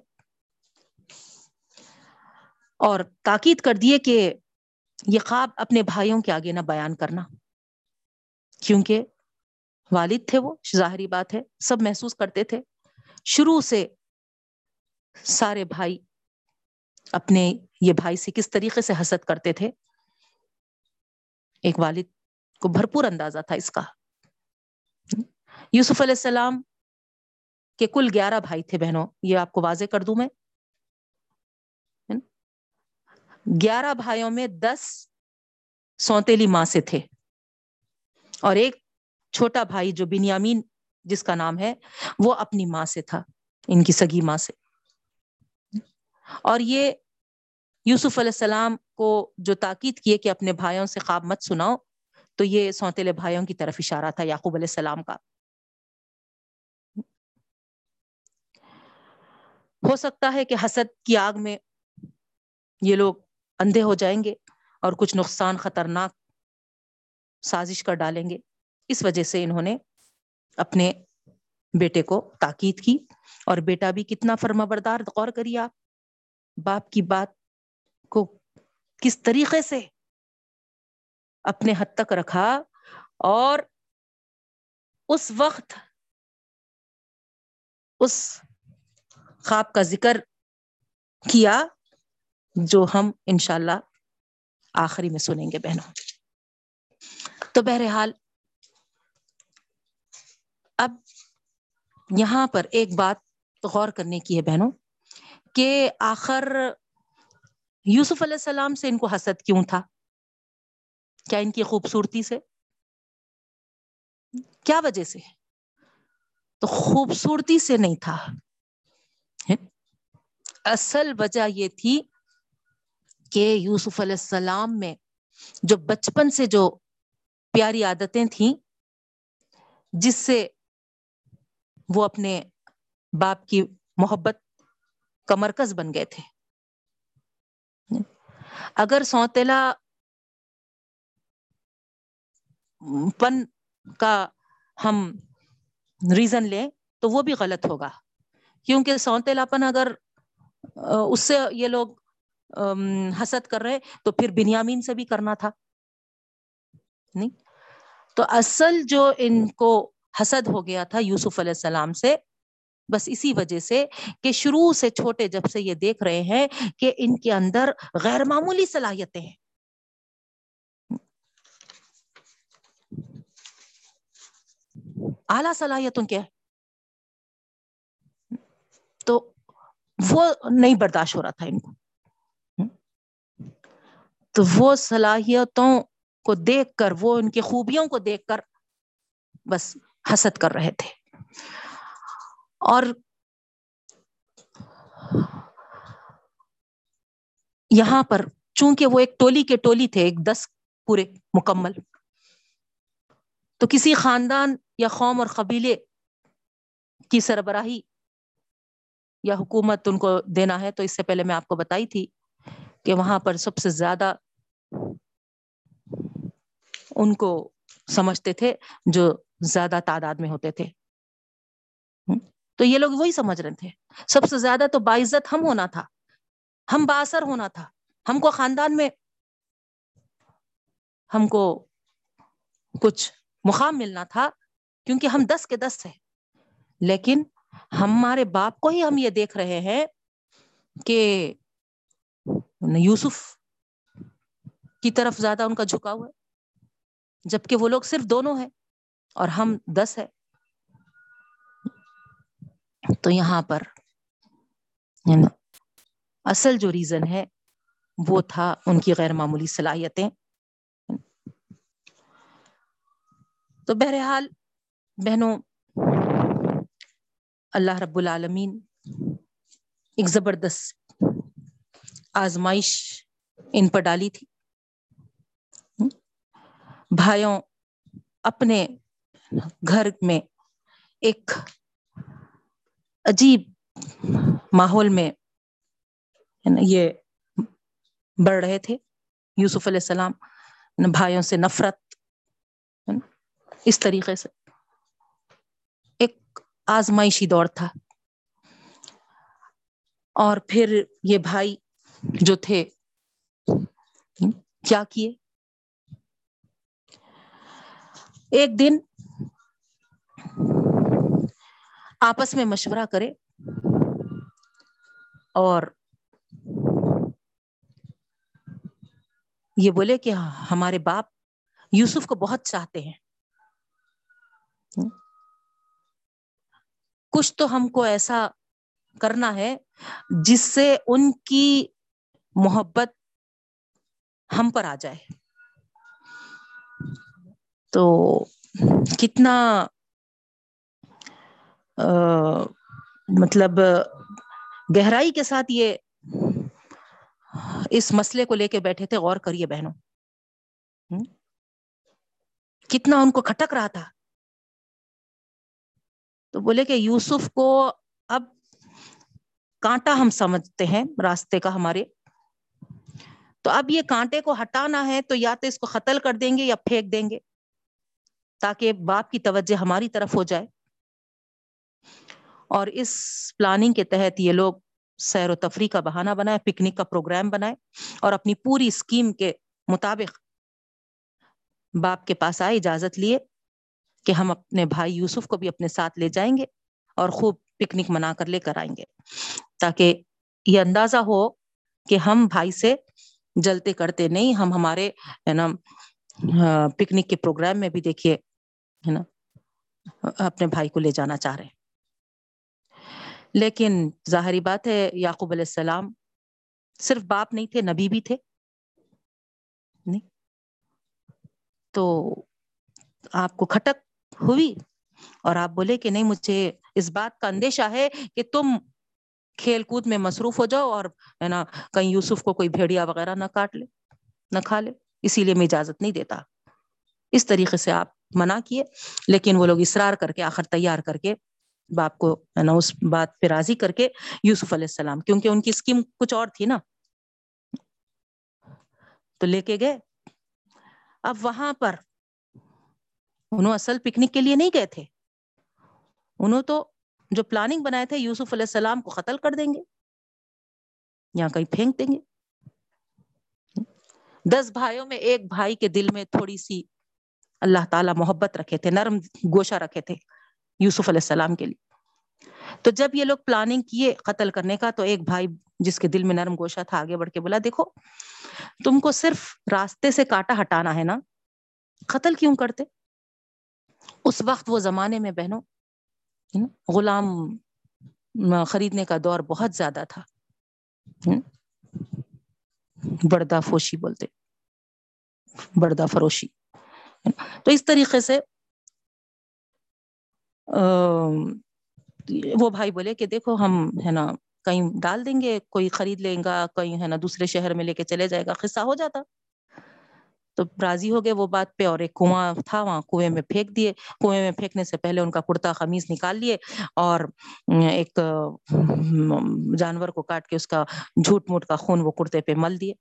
اور تاکید کر دیے کہ یہ خواب اپنے بھائیوں کے آگے نہ بیان کرنا۔ کیونکہ والد تھے وہ، ظاہری بات ہے، سب محسوس کرتے تھے۔ شروع سے سارے بھائی اپنے یہ بھائی سے کس طریقے سے حسد کرتے تھے؟ ایک والد کو بھرپور اندازہ تھا اس کا۔ یوسف علیہ السلام کے کل گیارہ بھائی تھے بہنوں، یہ آپ کو واضح کر دوں میں۔ گیارہ بھائیوں میں دس سوتےلی ماں سے تھے۔ اور ایک چھوٹا بھائی جو بنیامین، جس کا نام ہے، وہ اپنی ماں سے تھا، ان کی سگی ماں سے۔ اور یہ یوسف علیہ السلام کو جو تاکید کیے کہ اپنے بھائیوں سے خواب مت سناؤ، تو یہ سوتےلے بھائیوں کی طرف اشارہ تھا، یعقوب علیہ السلام کا۔ ہو سکتا ہے کہ حسد کی آگ میں یہ لوگ اندھے ہو جائیں گے اور کچھ نقصان خطرناک سازش کر ڈالیں گے۔ اس وجہ سے انہوں نے اپنے بیٹے کو تاکید کی اور بیٹا بھی کتنا فرما بردار غور کریے آپ۔ باپ کی بات کو کس طریقے سے اپنے حد تک رکھا اور اس وقت اس خواب کا ذکر کیا جو ہم انشاءاللہ آخری میں سنیں گے بہنوں۔ تو بہرحال، اب یہاں پر ایک بات غور کرنے کی ہے بہنوں، کہ آخر یوسف علیہ السلام سے ان کو حسد کیوں تھا؟ کیا ان کی خوبصورتی سے؟ کیا وجہ سے؟ تو خوبصورتی سے نہیں تھا۔ اصل وجہ یہ تھی کہ یوسف علیہ السلام میں جو بچپن سے جو پیاری عادتیں تھیں، جس سے وہ اپنے باپ کی محبت کا مرکز بن گئے تھے۔ اگر سوتےلا پن کا ہم ریزن لیں تو وہ بھی غلط ہوگا۔ کیونکہ سوتےلا پن اگر، اس سے یہ لوگ حسد کر رہے، تو پھر بنیامین سے بھی کرنا تھا۔ نہیں؟ تو اصل جو ان کو حسد ہو گیا تھا یوسف علیہ السلام سے، بس اسی وجہ سے کہ شروع سے چھوٹے جب سے یہ دیکھ رہے ہیں کہ ان کے اندر غیر معمولی صلاحیتیں ہیں۔ اعلی صلاحیتوں کیا تو وہ نہیں برداشت ہو رہا تھا ان کو۔ تو وہ صلاحیتوں کو دیکھ کر، وہ ان کی خوبیوں کو دیکھ کر بس حسد کر رہے تھے۔ اور یہاں پر چونکہ وہ ایک ٹولی کے ٹولی تھے، ایک دس پورے مکمل۔ تو کسی خاندان یا قوم اور قبیلے کی سربراہی یا حکومت ان کو دینا ہے، تو اس سے پہلے میں آپ کو بتائی تھی کہ وہاں پر سب سے زیادہ ان کو سمجھتے تھے جو زیادہ تعداد میں ہوتے تھے۔ تو یہ لوگ وہی سمجھ رہے تھے۔ سب سے زیادہ تو باعزت ہم ہونا تھا۔ ہم باثر ہونا تھا۔ ہم کو خاندان میں ہم کو کچھ مقام ملنا تھا کیونکہ ہم دس کے دس ہیں لیکن ہمارے باپ کو ہی ہم یہ دیکھ رہے ہیں کہ یوسف کی طرف زیادہ ان کا جھکا ہوا ہے، جبکہ وہ لوگ صرف دونوں ہیں اور ہم دس ہے تو یہاں پر یعنی اصل جو ریزن ہے، وہ تھا ان کی غیر معمولی صلاحیتیں۔ تو بہرحال بہنوں، اللہ رب العالمین ایک زبردست آزمائش ان پر ڈالی تھی۔ بھائیوں، اپنے گھر میں ایک عجیب ماحول میں یہ بڑھ رہے تھے۔ یوسف علیہ السلام بھائیوں سے نفرت، اس طریقے سے ایک آزمائشی دور تھا۔ اور پھر یہ بھائی جو تھے۔ کیا کیے؟ ایک دن آپس میں مشورہ کرے اور یہ بولے کہ ہمارے باپ یوسف کو بہت چاہتے ہیں۔ کچھ تو ہم کو ایسا کرنا ہے جس سے ان کی محبت ہم پر آ جائے۔ تو کتنا مطلب گہرائی کے ساتھ یہ اس مسئلے کو لے کے بیٹھے تھے، غور کریے بہنوں۔ کتنا ان کو کھٹک رہا تھا۔ تو بولے کہ یوسف کو اب کانٹا ہم سمجھتے ہیں، راستے کا ہمارے تو اب یہ کانٹے کو ہٹانا ہے تو یا تو اس کو قتل کر دیں گے یا پھینک دیں گے تاکہ باپ کی توجہ ہماری طرف ہو جائے۔ اور اس پلاننگ کے تحت یہ لوگ سیر و تفریح کا بہانہ بنائے پکنک کا پروگرام بنائے اور اپنی پوری اسکیم کے مطابق باپ کے پاس آئے، اجازت لیے کہ ہم اپنے بھائی یوسف کو بھی اپنے ساتھ لے جائیں گے اور خوب پکنک منا کر لے کر آئیں گے تاکہ یہ اندازہ ہو کہ ہم بھائی سے جلتے کرتے نہیں، ہم ہمارے، ہے نا پکنک کے پروگرام میں بھی دیکھیے، ہے نا، اپنے بھائی کو لے جانا چاہ رہے ہیں۔ لیکن ظاہری بات ہے، یعقوب علیہ السلام صرف باپ نہیں تھے، نبی بھی تھے۔ نہیں؟ تو آپ کو کھٹک ہوئی اور آپ بولے کہ نہیں، مجھے اس بات کا اندیشہ ہے کہ تم کھیل کود میں مصروف ہو جاؤ اور ہے نا، کہیں یوسف کو کوئی بھیڑیا وغیرہ نہ کاٹ لے، نہ کھا لے۔ اسی لیے میں اجازت نہیں دیتا۔ اس طریقے سے آپ منع کیے، لیکن وہ لوگ اصرار کر کے، آخر تیار کر کے باپ کو ہے نا، اس بات پہ راضی کر کے یوسف علیہ السلام، کیونکہ ان کی اسکیم کچھ اور تھی نا۔ تو لے کے گئے۔ اب وہاں پر انہوں اصل پکنک کے لیے نہیں گئے تھے۔ انہوں تو جو پلاننگ بنائے تھے، یوسف علیہ السلام کو قتل کر دیں گے، یا کہیں پھینک دیں گے۔ دس بھائیوں میں ایک بھائی کے دل میں تھوڑی سی اللہ تعالیٰ محبت رکھے تھے، نرم گوشہ رکھے تھے یوسف علیہ السلام کے لیے۔ تو جب یہ لوگ پلاننگ کیے قتل کرنے کا، تو ایک بھائی جس کے دل میں نرم گوشہ تھا، آگے بڑھ کے بولا، دیکھو، تم کو صرف راستے سے کاٹا ہٹانا ہے نا، قتل کیوں کرتے؟ اس وقت وہ زمانے میں بہنوں غلام خریدنے کا دور بہت زیادہ تھا. بردہ فوشی بولتے. بردہ فروشی. تو اس طریقے سے وہ بھائی بولے کہ دیکھو ہم ہے نا کہیں ڈال دیں گے، کوئی خرید لیں گا، کہیں ہے نا دوسرے شہر میں لے کے چلے جائے گا، قصہ ہو جاتا. تو راضی ہو گئے وہ بات پہ اور ایک کنواں تھا وہاں کنویں میں پھینک دیے۔ کنویں میں پھینکنے سے پہلے ان کا کرتا خمیز نکال لیے اور ایک جانور کو کاٹ کے اس کا جھوٹ موٹ کا خون وہ کرتے پہ مل دیے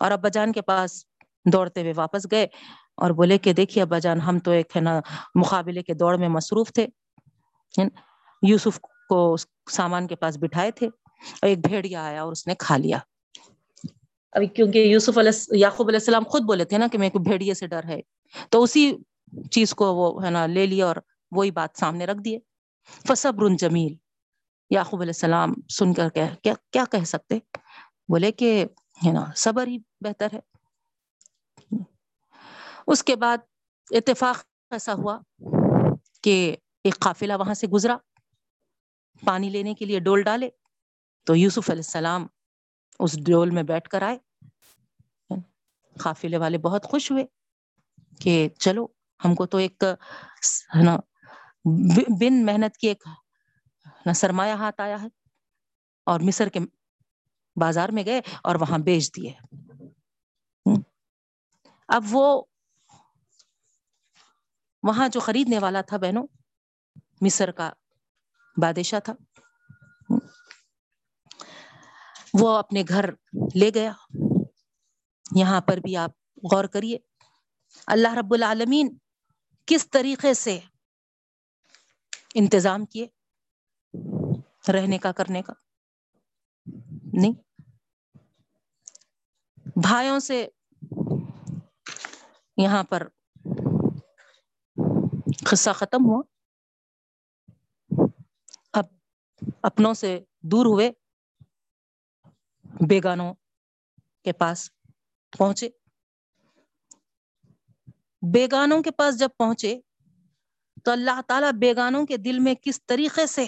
اور ابا جان کے پاس دوڑتے ہوئے واپس گئے اور بولے کہ دیکھیے ابا جان، ہم تو ایک ہے نا مقابلے کے دور میں مصروف تھے۔ یوسف کو سامان کے پاس بٹھائے تھے اور ایک بھیڑیا آیا اور اس نے کھا لیا۔ ابھی کیونکہ یوسف علیہ یعقوب علیہ السلام خود بولے تھے نا کہ میرے کو بھیڑیے سے ڈر ہے، تو اسی چیز کو وہ ہے نا لے لیا اور وہی بات سامنے رکھ دیے۔ فصبر جمیل یعقوب علیہ السلام سن کر کیا کیا کہہ سکتے؟ بولے کہ ہے نا صبر ہی بہتر ہے۔ اس کے بعد اتفاق ایسا ہوا کہ ایک قافلہ وہاں سے گزرا، پانی لینے کے لیے ڈول ڈالے۔ تو یوسف علیہ السلام اس ڈول میں بیٹھ کر آئے۔ قافلے والے بہت خوش ہوئے کہ چلو، ہم کو تو ایک نا، بن محنت کی ایک سرمایہ ہاتھ آیا ہے۔ اور مصر کے بازار میں گئے اور وہاں بیچ دیے۔ اب وہ وہاں جو خریدنے والا تھا بہنوں، مصر کا بادشاہ تھا۔ وہ اپنے گھر لے گیا۔ یہاں پر بھی آپ غور کریے۔ اللہ رب العالمین کس طریقے سے انتظام کیے رہنے کا، کرنے کا؟ نہیں۔ بھائیوں سے یہاں پر قصہ ختم ہوا۔ اب اپنوں سے دور ہوئے۔ بیگانوں کے پاس پہنچے۔ بیگانوں کے پاس جب پہنچے تو اللہ تعالیٰ بیگانوں کے دل میں کس طریقے سے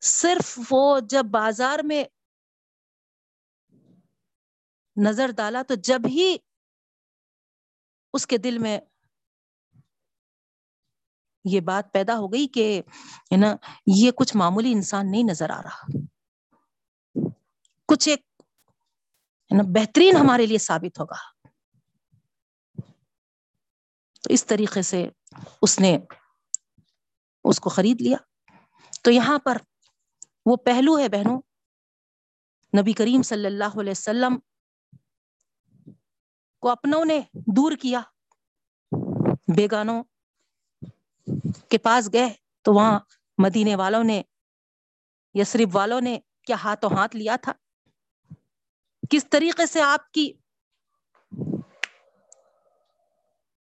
صرف وہ جب بازار میں نظر ڈالا تو جب ہی اس کے دل میں یہ بات پیدا ہو گئی کہ نا، یہ کچھ معمولی انسان نہیں نظر آ رہا۔ کچھ ایک بہترین ہمارے لیے ثابت ہوگا۔ تو اس طریقے سے اس نے اس کو خرید لیا۔ تو یہاں پر وہ پہلو ہے بہنوں، نبی کریم صلی اللہ علیہ وسلم کو اپنوں نے دور کیا۔ بیگانوں کے پاس گئے تو وہاں مدینے والوں نے یسریف والوں نے کیا ہاتھوں ہاتھ لیا تھا؟ کس طریقے سے آپ کی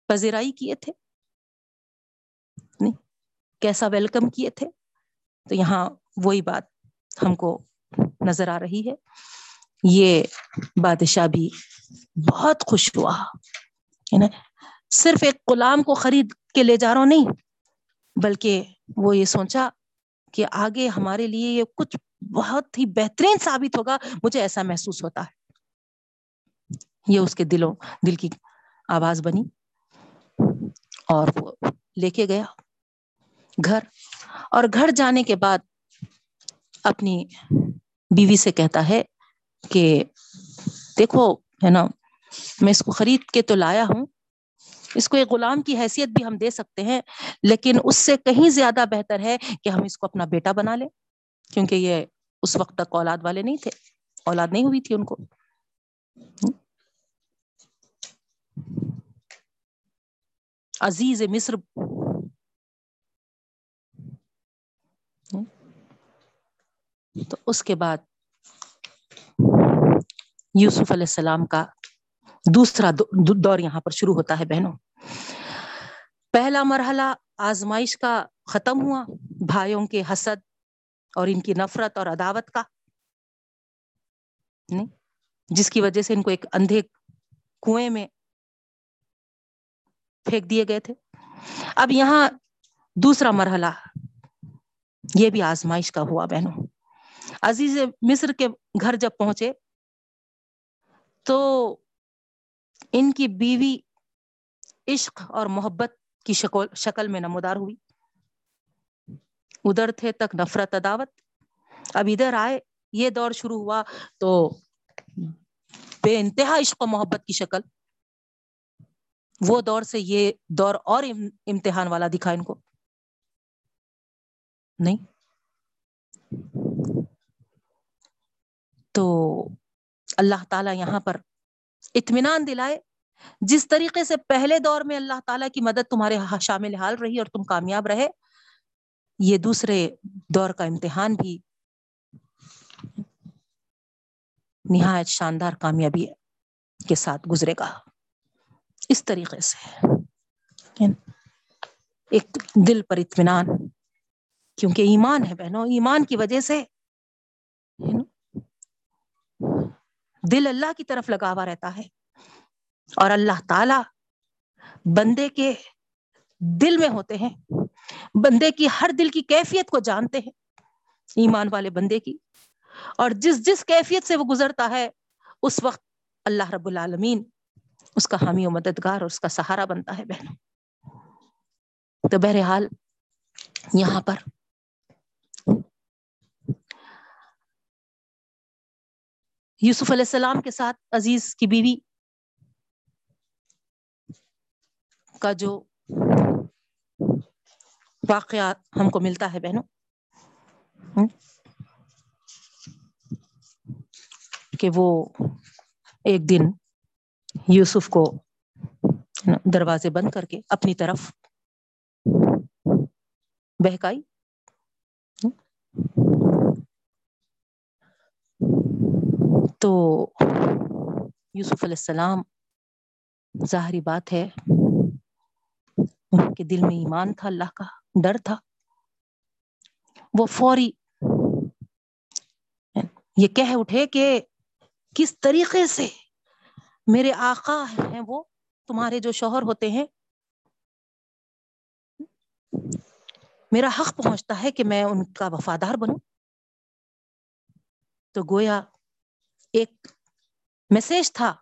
پذیرائی کیے تھے؟ نہیں، کیسا ویلکم کیے تھے؟ تو یہاں وہی بات ہم کو نظر آ رہی ہے۔ یہ بادشاہ بھی بہت خوش ہوا، ہے نا؟ صرف ایک غلام کو خرید کے لے جا رہا ہوں، نہیں، بلکہ وہ یہ سوچا کہ آگے ہمارے لیے یہ کچھ بہت ہی بہترین ثابت ہوگا، مجھے ایسا محسوس ہوتا ہے۔ یہ اس کے دلوں دل کی آواز بنی اور وہ لے کے گیا گھر۔ اور گھر جانے کے بعد اپنی بیوی سے کہتا ہے کہ دیکھو، ہے نا، میں اس کو خرید کے تو لایا ہوں، اس کو ایک غلام کی حیثیت بھی ہم دے سکتے ہیں، لیکن اس سے کہیں زیادہ بہتر ہے کہ ہم اس کو اپنا بیٹا بنا لیں، کیونکہ یہ اس وقت تک اولاد والے نہیں تھے، اولاد نہیں ہوئی تھی ان کو۔ عزیز مصر۔ تو اس کے بعد یوسف علیہ السلام کا دوسرا دور یہاں پر شروع ہوتا ہے بہنوں۔ پہلا مرحلہ آزمائش کا ختم ہوا، بھائیوں کے حسد اور ان کی نفرت اور عداوت کا۔ جس کی وجہ سے ان کو ایک اندھے کنویں میں پھینک دیے گئے تھے۔ اب یہاں دوسرا مرحلہ، یہ بھی آزمائش کا ہوا بہنوں۔ عزیز مصر کے گھر جب پہنچے تو ان کی بیوی عشق اور محبت کی شکل شکل میں نمودار ہوئی۔ ادھر تھے تک نفرت، عداوت۔ اب ادھر آئے، یہ دور شروع ہوا تو بے انتہا عشق و محبت کی شکل۔ وہ دور سے یہ دور اور امتحان والا دکھا ان کو۔ نہیں۔ تو اللہ تعالی یہاں پر اطمینان دلائے۔ جس طریقے سے پہلے دور میں اللہ تعالیٰ کی مدد تمہارے شامل حال رہی اور تم کامیاب رہے، یہ دوسرے دور کا امتحان بھی نہایت شاندار کامیابی کے ساتھ گزرے گا۔ اس طریقے سے۔ ایک دل پر اطمینان، کیونکہ ایمان ہے بہنوں، ایمان کی وجہ سے دل اللہ کی طرف لگا ہوا رہتا ہے۔ اور اللہ تعالی بندے کے دل میں ہوتے ہیں۔ بندے کی ہر دل کی کیفیت کو جانتے ہیں، ایمان والے بندے کی۔ اور جس جس کیفیت سے وہ گزرتا ہے، اس وقت اللہ رب العالمین اس کا حامی و مددگار اور اس کا سہارا بنتا ہے بہنوں۔ تو بہرحال یہاں پر یوسف علیہ السلام کے ساتھ عزیز کی بیوی کا جو واقعہ ہم کو ملتا ہے بہنوں، کہ وہ ایک دن یوسف کو دروازے بند کر کے اپنی طرف بہکائی۔ تو یوسف علیہ السلام، ظاہری بات ہے، ان کے دل میں ایمان تھا، اللہ کا ڈر تھا۔ وہ فوری یہ کہہ اٹھے کہ کس طریقے سے میرے آقا ہیں وہ، تمہارے جو شوہر ہوتے ہیں۔ میرا حق پہنچتا ہے کہ میں ان کا وفادار بنوں۔ تو گویا ایک میسج تھا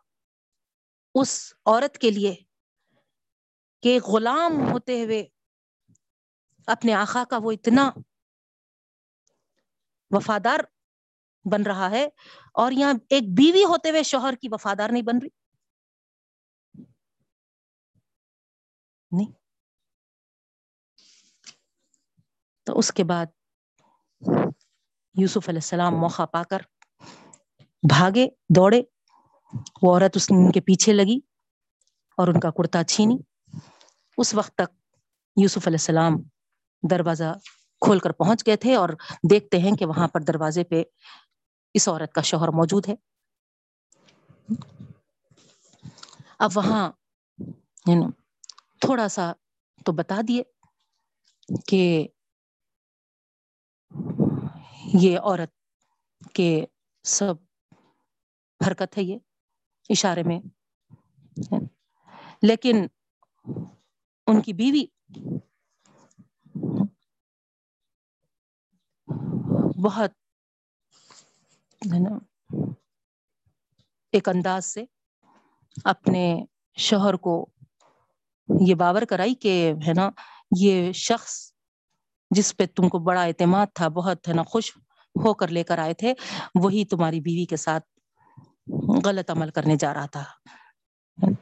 اس عورت کے لیے کہ غلام ہوتے ہوئے اپنے آخا کا وہ اتنا وفادار بن رہا ہے اور یہاں ایک بیوی ہوتے ہوئے شوہر کی وفادار نہیں بن رہی؟ نہیں۔ تو اس کے بعد یوسف علیہ السلام موقع پا کر بھاگے، دوڑے۔ وہ عورت اس ان کے پیچھے لگی اور ان کا کرتا چھینی۔ اس وقت تک یوسف علیہ السلام دروازہ کھول کر پہنچ گئے تھے اور دیکھتے ہیں کہ وہاں پر دروازے پہ اس عورت کا شوہر موجود ہے۔ اب وہاں یعنی تھوڑا سا تو بتا دیے کہ یہ عورت کے سب حرکت ہے یہ اشارے میں۔ لیکن ان کی بیوی بہت ہے نا، ایک انداز سے اپنے شوہر کو یہ باور کرائی کہ ہے نا، یہ شخص جس پہ تم کو بڑا اعتماد تھا، بہت ہے نا، خوش ہو کر لے کر آئے تھے، وہی تمہاری بیوی کے ساتھ غلط عمل کرنے جا رہا تھا۔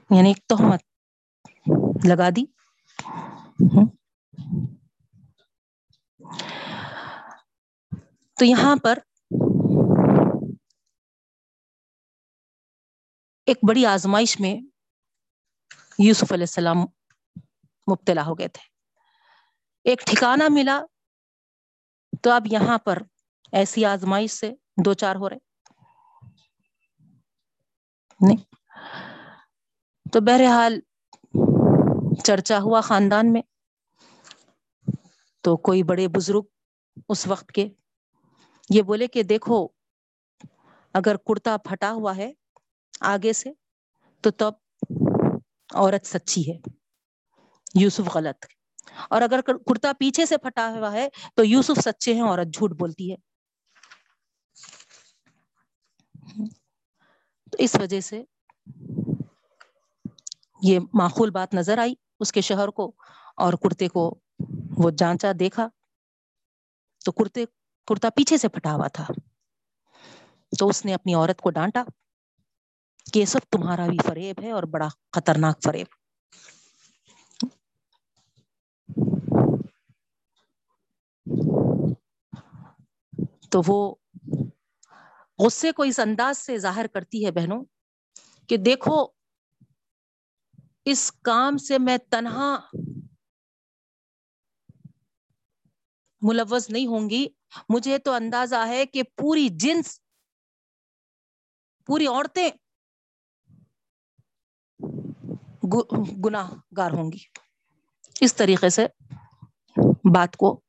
یعنی ایک تہمت لگا دی۔ تو یہاں پر ایک بڑی آزمائش میں یوسف علیہ السلام مبتلا ہو گئے تھے۔ ایک ٹھکانہ ملا تو اب یہاں پر ایسی آزمائش سے دو چار ہو رہے۔ نہیں۔ تو بہرحال چرچا ہوا خاندان میں۔ تو کوئی بڑے بزرگ اس وقت کے یہ بولے کہ دیکھو، اگر کرتا پھٹا ہوا ہے آگے سے، تو تب عورت سچی ہے۔ یوسف غلط۔ اور اگر کرتا پیچھے سے پھٹا ہوا ہے، تو یوسف سچے ہیں، عورت جھوٹ بولتی ہے۔ تو اس وجہ سے یہ معقول بات نظر آئی۔ اس کے شہر کو اور کرتے کو وہ جانچا، دیکھا۔ تو کرتے، کرتا پیچھے سے پھٹا ہوا تھا۔ تو اس نے اپنی عورت کو ڈانٹا۔ کہ سب تمہارا بھی فریب ہے اور بڑا خطرناک فریب تو وہ غصے کو اس انداز سے ظاہر کرتی ہے بہنوں کہ دیکھو، اس کام سے میں تنہا ملوث نہیں ہوں گی۔ مجھے تو اندازہ ہے کہ پوری جنس، پوری عورتیں گناہ گار ہوں گی۔ اس طریقے سے بات کو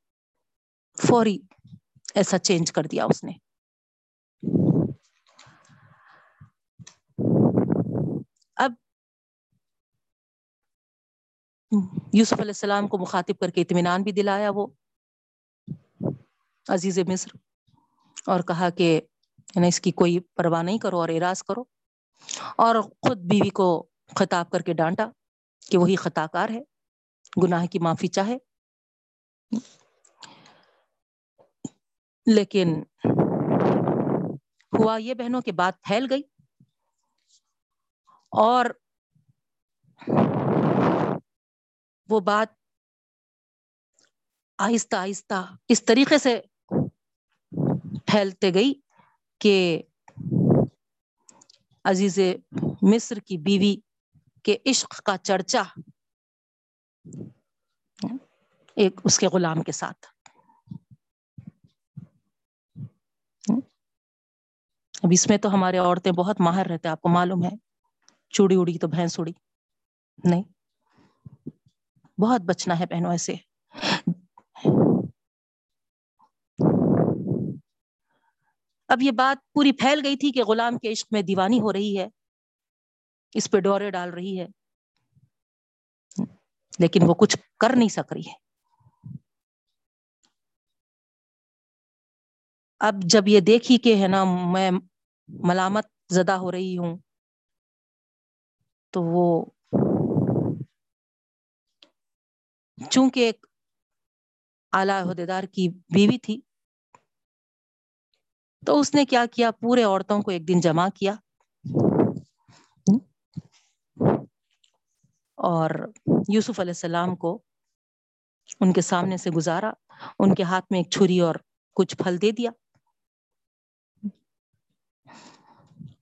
فوری ایسا چینج کر دیا اس نے۔ اب یوسف علیہ السلام کو مخاطب کر کے اطمینان بھی دلایا وہ عزیز مصر اور کہا کہ اس کی کوئی پرواہ نہیں کرو اور اراض کرو اور خود بیوی کو خطاب کر کے ڈانٹا کہ وہی خطا کار ہے، گناہ کی معافی چاہے۔ لیکن ہوا یہ بہنوں کے بات پھیل گئی۔ اور وہ بات آہستہ آہستہ اس طریقے سے پھیلتے گئی کہ عزیز مصر کی بیوی کے عشق کا چرچا ایک اس کے غلام کے ساتھ۔ اب اس میں تو ہمارے عورتیں بہت ماہر رہتے آپ کو معلوم ہے۔ چوڑی اڑی تو بھینس اڑی۔ نہیں۔ بہت بچنا ہے بہنوں ایسے۔ اب یہ بات پوری پھیل گئی تھی کہ غلام کے عشق میں دیوانی ہو رہی ہے۔ اس پہ ڈورے ڈال رہی ہے۔ لیکن وہ کچھ کر نہیں سک رہی ہے۔ اب جب یہ دیکھی کہ ہے نا میں ملامت زدہ ہو رہی ہوں، تو وہ چونکہ ایک اعلی عہدیدار کی بیوی تھی، تو اس نے کیا کیا؟ پورے عورتوں کو ایک دن جمع کیا۔ اور یوسف علیہ السلام کو ان کے سامنے سے گزارا، ان کے ہاتھ میں ایک چھری اور کچھ پھل دے دیا۔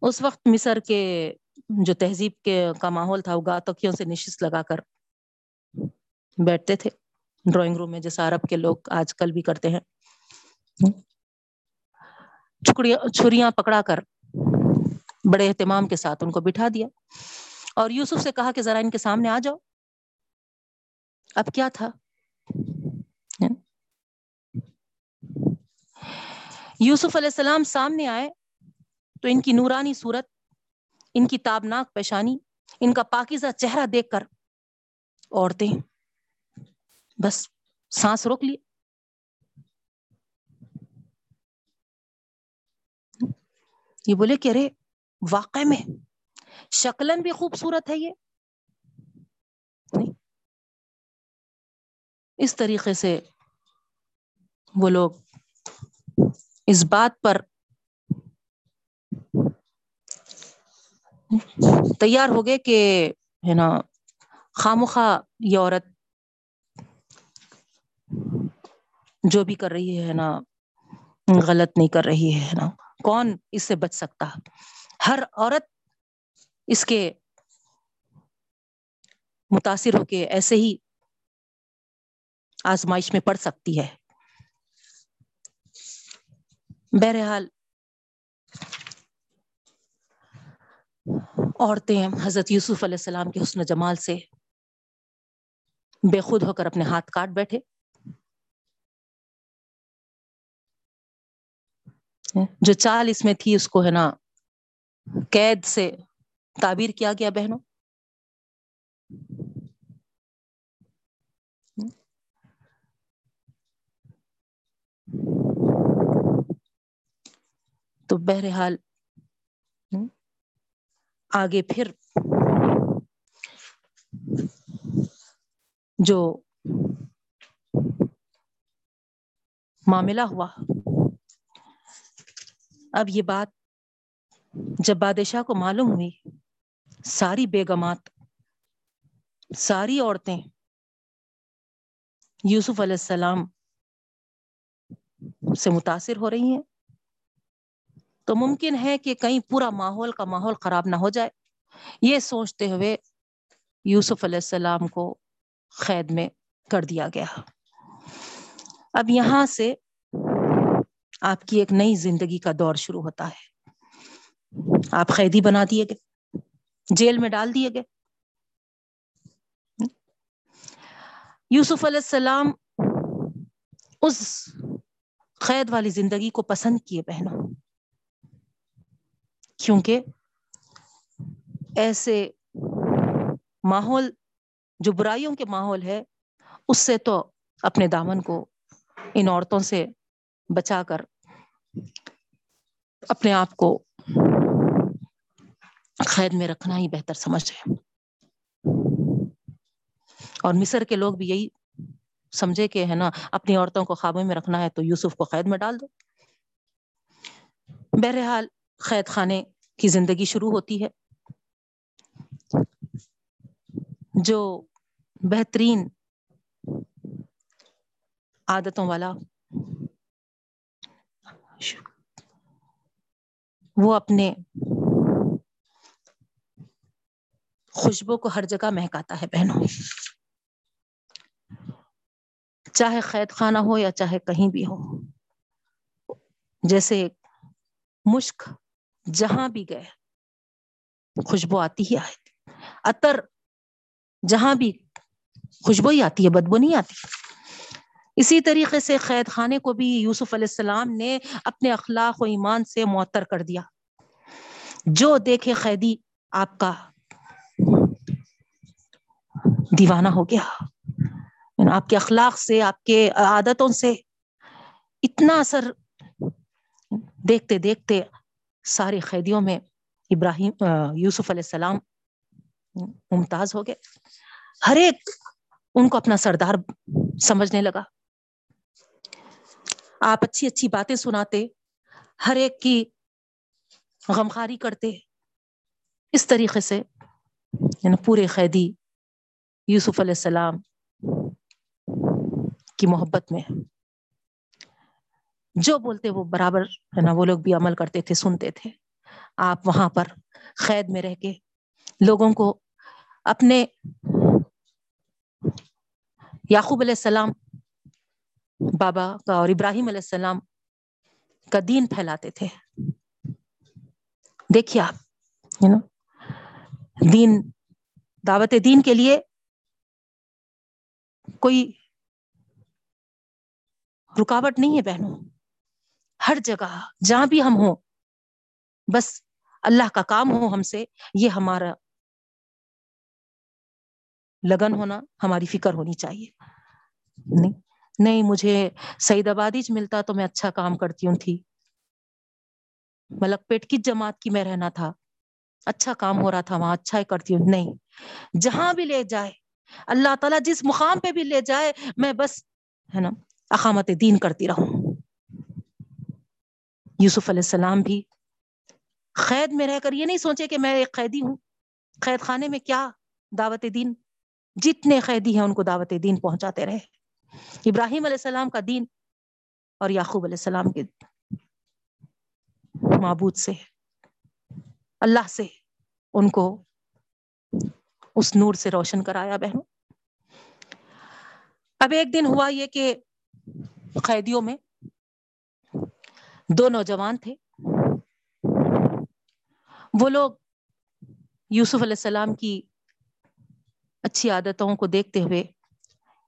اس وقت مصر کے جو تہذیب کے کا ماحول تھا، وہ گا تکیوں سے نشست لگا کر بیٹھتے تھے۔ ڈرائنگ روم میں جیسا عرب کے لوگ آج کل بھی کرتے ہیں۔ چھریاں پکڑا کر بڑے اہتمام کے ساتھ ان کو بٹھا دیا۔ اور یوسف سے کہا کہ ذرا ان کے سامنے آ جاؤ۔ اب کیا تھا؟ یوسف علیہ السلام سامنے آئے تو ان کی نورانی صورت، ان کی تابناک پیشانی، ان کا پاکیزہ چہرہ دیکھ کر عورتیں بس سانس روک لی یہ بولے کہ ارے واقع میں شکلن بھی خوبصورت ہے یہ؟ اس طریقے سے وہ لوگ اس بات پر تیار ہو گئے کہ ہے نا خامخواہ یہ عورت جو بھی کر رہی ہے نا، غلط نہیں کر رہی ہے نا، کون اس سے بچ سکتا؟ ہر عورت اس کے متاثر ہو کے ایسے ہی آزمائش میں پڑ سکتی ہے۔ بہرحال، عورتیں حضرت یوسف علیہ السلام کے حسن جمال سے بے خود ہو کر اپنے ہاتھ کاٹ بیٹھے۔ جو چال اس میں تھی، اس کو ہے نا قید سے تعبیر کیا گیا بہنوں؟ تو بہرحال آگے پھر جو معاملہ ہوا، اب یہ بات جب بادشاہ کو معلوم ہوئی ساری بیگمات، ساری عورتیں، یوسف علیہ السلام سے متاثر ہو رہی ہیں۔ تو ممکن ہے کہ کہیں پورا ماحول کا ماحول خراب نہ ہو جائے۔ یہ سوچتے ہوئے یوسف علیہ السلام کو قید میں کر دیا گیا۔ اب یہاں سے آپ کی ایک نئی زندگی کا دور شروع ہوتا ہے۔ آپ قیدی بنا دیے گئے۔ جیل میں ڈال دیے گئے۔ یوسف علیہ السلام اس قید والی زندگی کو پسند کیے بہنوں، کیونکہ ایسے ماحول، جو برائیوں کے ماحول ہے، اس سے تو اپنے دامن کو ان عورتوں سے بچا کر اپنے آپ کو قید میں رکھنا ہی بہتر سمجھ ہے اور مصر کے لوگ بھی یہی سمجھے کہ ہے نا، اپنی عورتوں کو خوابوں میں رکھنا ہے تو یوسف کو قید میں ڈال دو۔ بہرحال قید خانے کی زندگی شروع ہوتی ہے۔ جو بہترین عادتوں والا وہ اپنے خوشبو کو ہر جگہ مہکاتا ہے بہنوں۔ چاہے قید خانہ ہو یا چاہے کہیں بھی ہو۔ جیسے مشک جہاں بھی گئے، خوشبو آتی ہی آئے۔ عطر جہاں بھی خوشبو ہی آتی ہے، بدبو نہیں آتی۔ اسی طریقے سے قید خانے کو بھی یوسف علیہ السلام نے اپنے اخلاق و ایمان سے معطر کر دیا۔ جو دیکھے قیدی آپ کا دیوانہ ہو گیا۔ یعنی آپ کے اخلاق سے، آپ کے عادتوں سے اتنا اثر دیکھتے دیکھتے سارے قیدیوں میں ابراہیم یوسف علیہ السلام ممتاز ہو گئے۔ ہر ایک ان کو اپنا سردار سمجھنے لگا۔ آپ اچھی اچھی باتیں سناتے، ہر ایک کی غمخاری کرتے۔ اس طریقے سے یعنی پورے قیدی یوسف علیہ السلام کی محبت میں جو بولتے وہ برابر ہے نا، وہ لوگ بھی عمل کرتے تھے، سنتے تھے۔ آپ وہاں پر قید میں رہ کے لوگوں کو اپنے یعقوب علیہ السلام بابا کا اور ابراہیم علیہ السلام کا دین پھیلاتے تھے۔ دیکھیے آپ دین، دعوت دین کے لیے کوئی رکاوٹ نہیں ہے بہنوں۔ ہر جگہ جہاں بھی ہم ہوں، بس اللہ کا کام ہو ہم سے، یہ ہمارا لگن ہونا، ہماری فکر ہونی چاہیے۔ نہیں نہیں، مجھے سعید آبادی ملتا تو میں اچھا کام کرتی ہوں، تھی۔ ملک پیٹ کی جماعت کی میں رہنا تھا اچھا کام ہو رہا تھا وہاں اچھا ہی کرتی ہوں۔ نہیں، جہاں بھی لے جائے اللہ تعالیٰ جس مقام پہ بھی لے جائے، میں بس، ہے نا، اقامت دین کرتی رہوں۔ یوسف علیہ السلام بھی قید میں رہ کر یہ نہیں سوچے کہ میں ایک قیدی ہوں۔ قید خانے میں کیا دعوت دین؟ جتنے قیدی ہیں ان کو دعوت دین پہنچاتے رہے۔ ابراہیم علیہ السلام کا دین اور یعقوب علیہ السلام کے معبود سے، اللہ سے ان کو اس نور سے روشن کرایا بہنوں۔ اب ایک دن ہوا یہ کہ قیدیوں میں دو نوجوان تھے۔ وہ لوگ یوسف علیہ السلام کی اچھی عادتوں کو دیکھتے ہوئے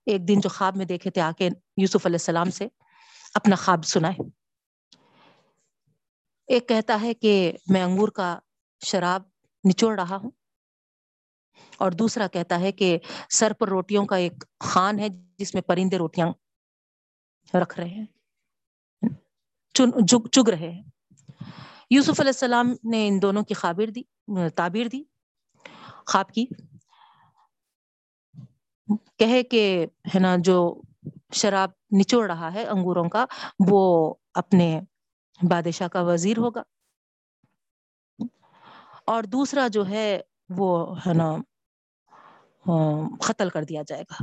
ایک دن جو خواب میں دیکھے تھے آ کے یوسف علیہ السلام سے اپنا خواب سنائے۔ ایک کہتا ہے کہ میں انگور کا شراب نچوڑ رہا ہوں۔ اور دوسرا کہتا ہے کہ سر پر روٹیوں کا ایک خان ہے جس میں پرندے روٹیاں رکھ رہے ہیں چگ رہے ہیں۔ یوسف علیہ السلام نے ان دونوں کی خابر دی، تعبیر دی، خواب کی۔ کہے کہ، ہے نا، جو شراب نچوڑ رہا ہے انگوروں کا، وہ اپنے بادشاہ کا وزیر ہوگا۔ اور دوسرا جو ہے وہ ہے نا قتل کر دیا جائے گا۔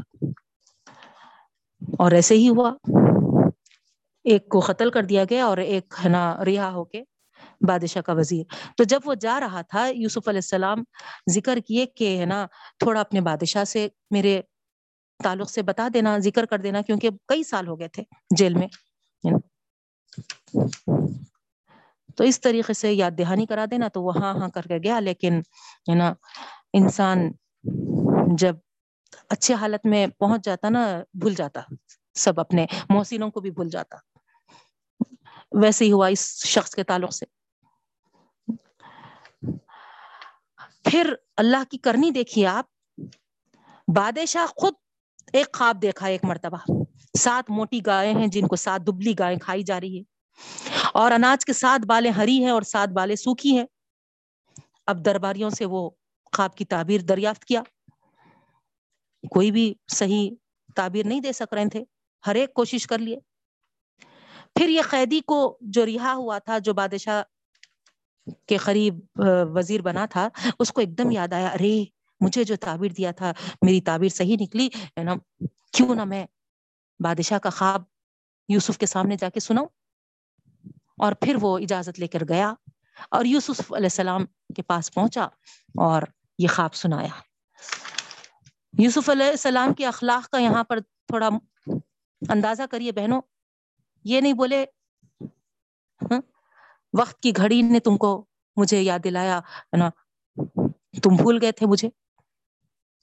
اور ایسے ہی ہوا۔ ایک کو قتل کر دیا گیا اور ایک ہے نا رہا ہو کے بادشاہ کا وزیر۔ تو جب وہ جا رہا تھا، یوسف علیہ السلام ذکر کیے کہ ہے نا، تھوڑا اپنے بادشاہ سے میرے تعلق سے بتا دینا، ذکر کر دینا، کیونکہ کئی سال ہو گئے تھے جیل میں۔ تو اس طریقے سے یاد دہانی کرا دینا تو وہ ہاں ہاں کر کے گیا لیکن، ہے نا، انسان جب اچھے حالت میں پہنچ جاتا نا، بھول جاتا، سب اپنے محسنوں کو بھی بھول جاتا۔ ویسے ہی ہوا اس شخص کے تعلق سے۔ پھر اللہ کی کرنی دیکھیے آپ۔ بادشاہ خود ایک خواب دیکھا، ایک مرتبہ۔ سات موٹی گائے ہیں جن کو سات دبلی گائے کھائی جا رہی ہے۔ اور اناج کے سات بالیں ہری ہیں اور سات بالیں سوکھی ہیں۔ اب درباریوں سے وہ خواب کی تعبیر دریافت کیا۔ کوئی بھی صحیح تعبیر نہیں دے سک رہے تھے۔ ہر ایک کوشش کر لیے۔ پھر یہ قیدی کو جو رہا ہوا تھا، جو بادشاہ کے قریب وزیر بنا تھا، اس کو ایک دم یاد آیا۔ ارے، مجھے جو تعبیر دیا تھا، میری تعبیر صحیح نکلی۔ کیوں نہ میں بادشاہ کا خواب یوسف کے سامنے جا کے سناؤں؟ اور پھر وہ اجازت لے کر گیا اور یوسف علیہ السلام کے پاس پہنچا اور یہ خواب سنایا۔ یوسف علیہ السلام کے اخلاق کا یہاں پر تھوڑا اندازہ کریے بہنوں، یہ نہیں بولے ہاں، وقت کی گھڑی نے تم کو مجھے یاد دلایا نا؟ تم بھول گئے تھے مجھے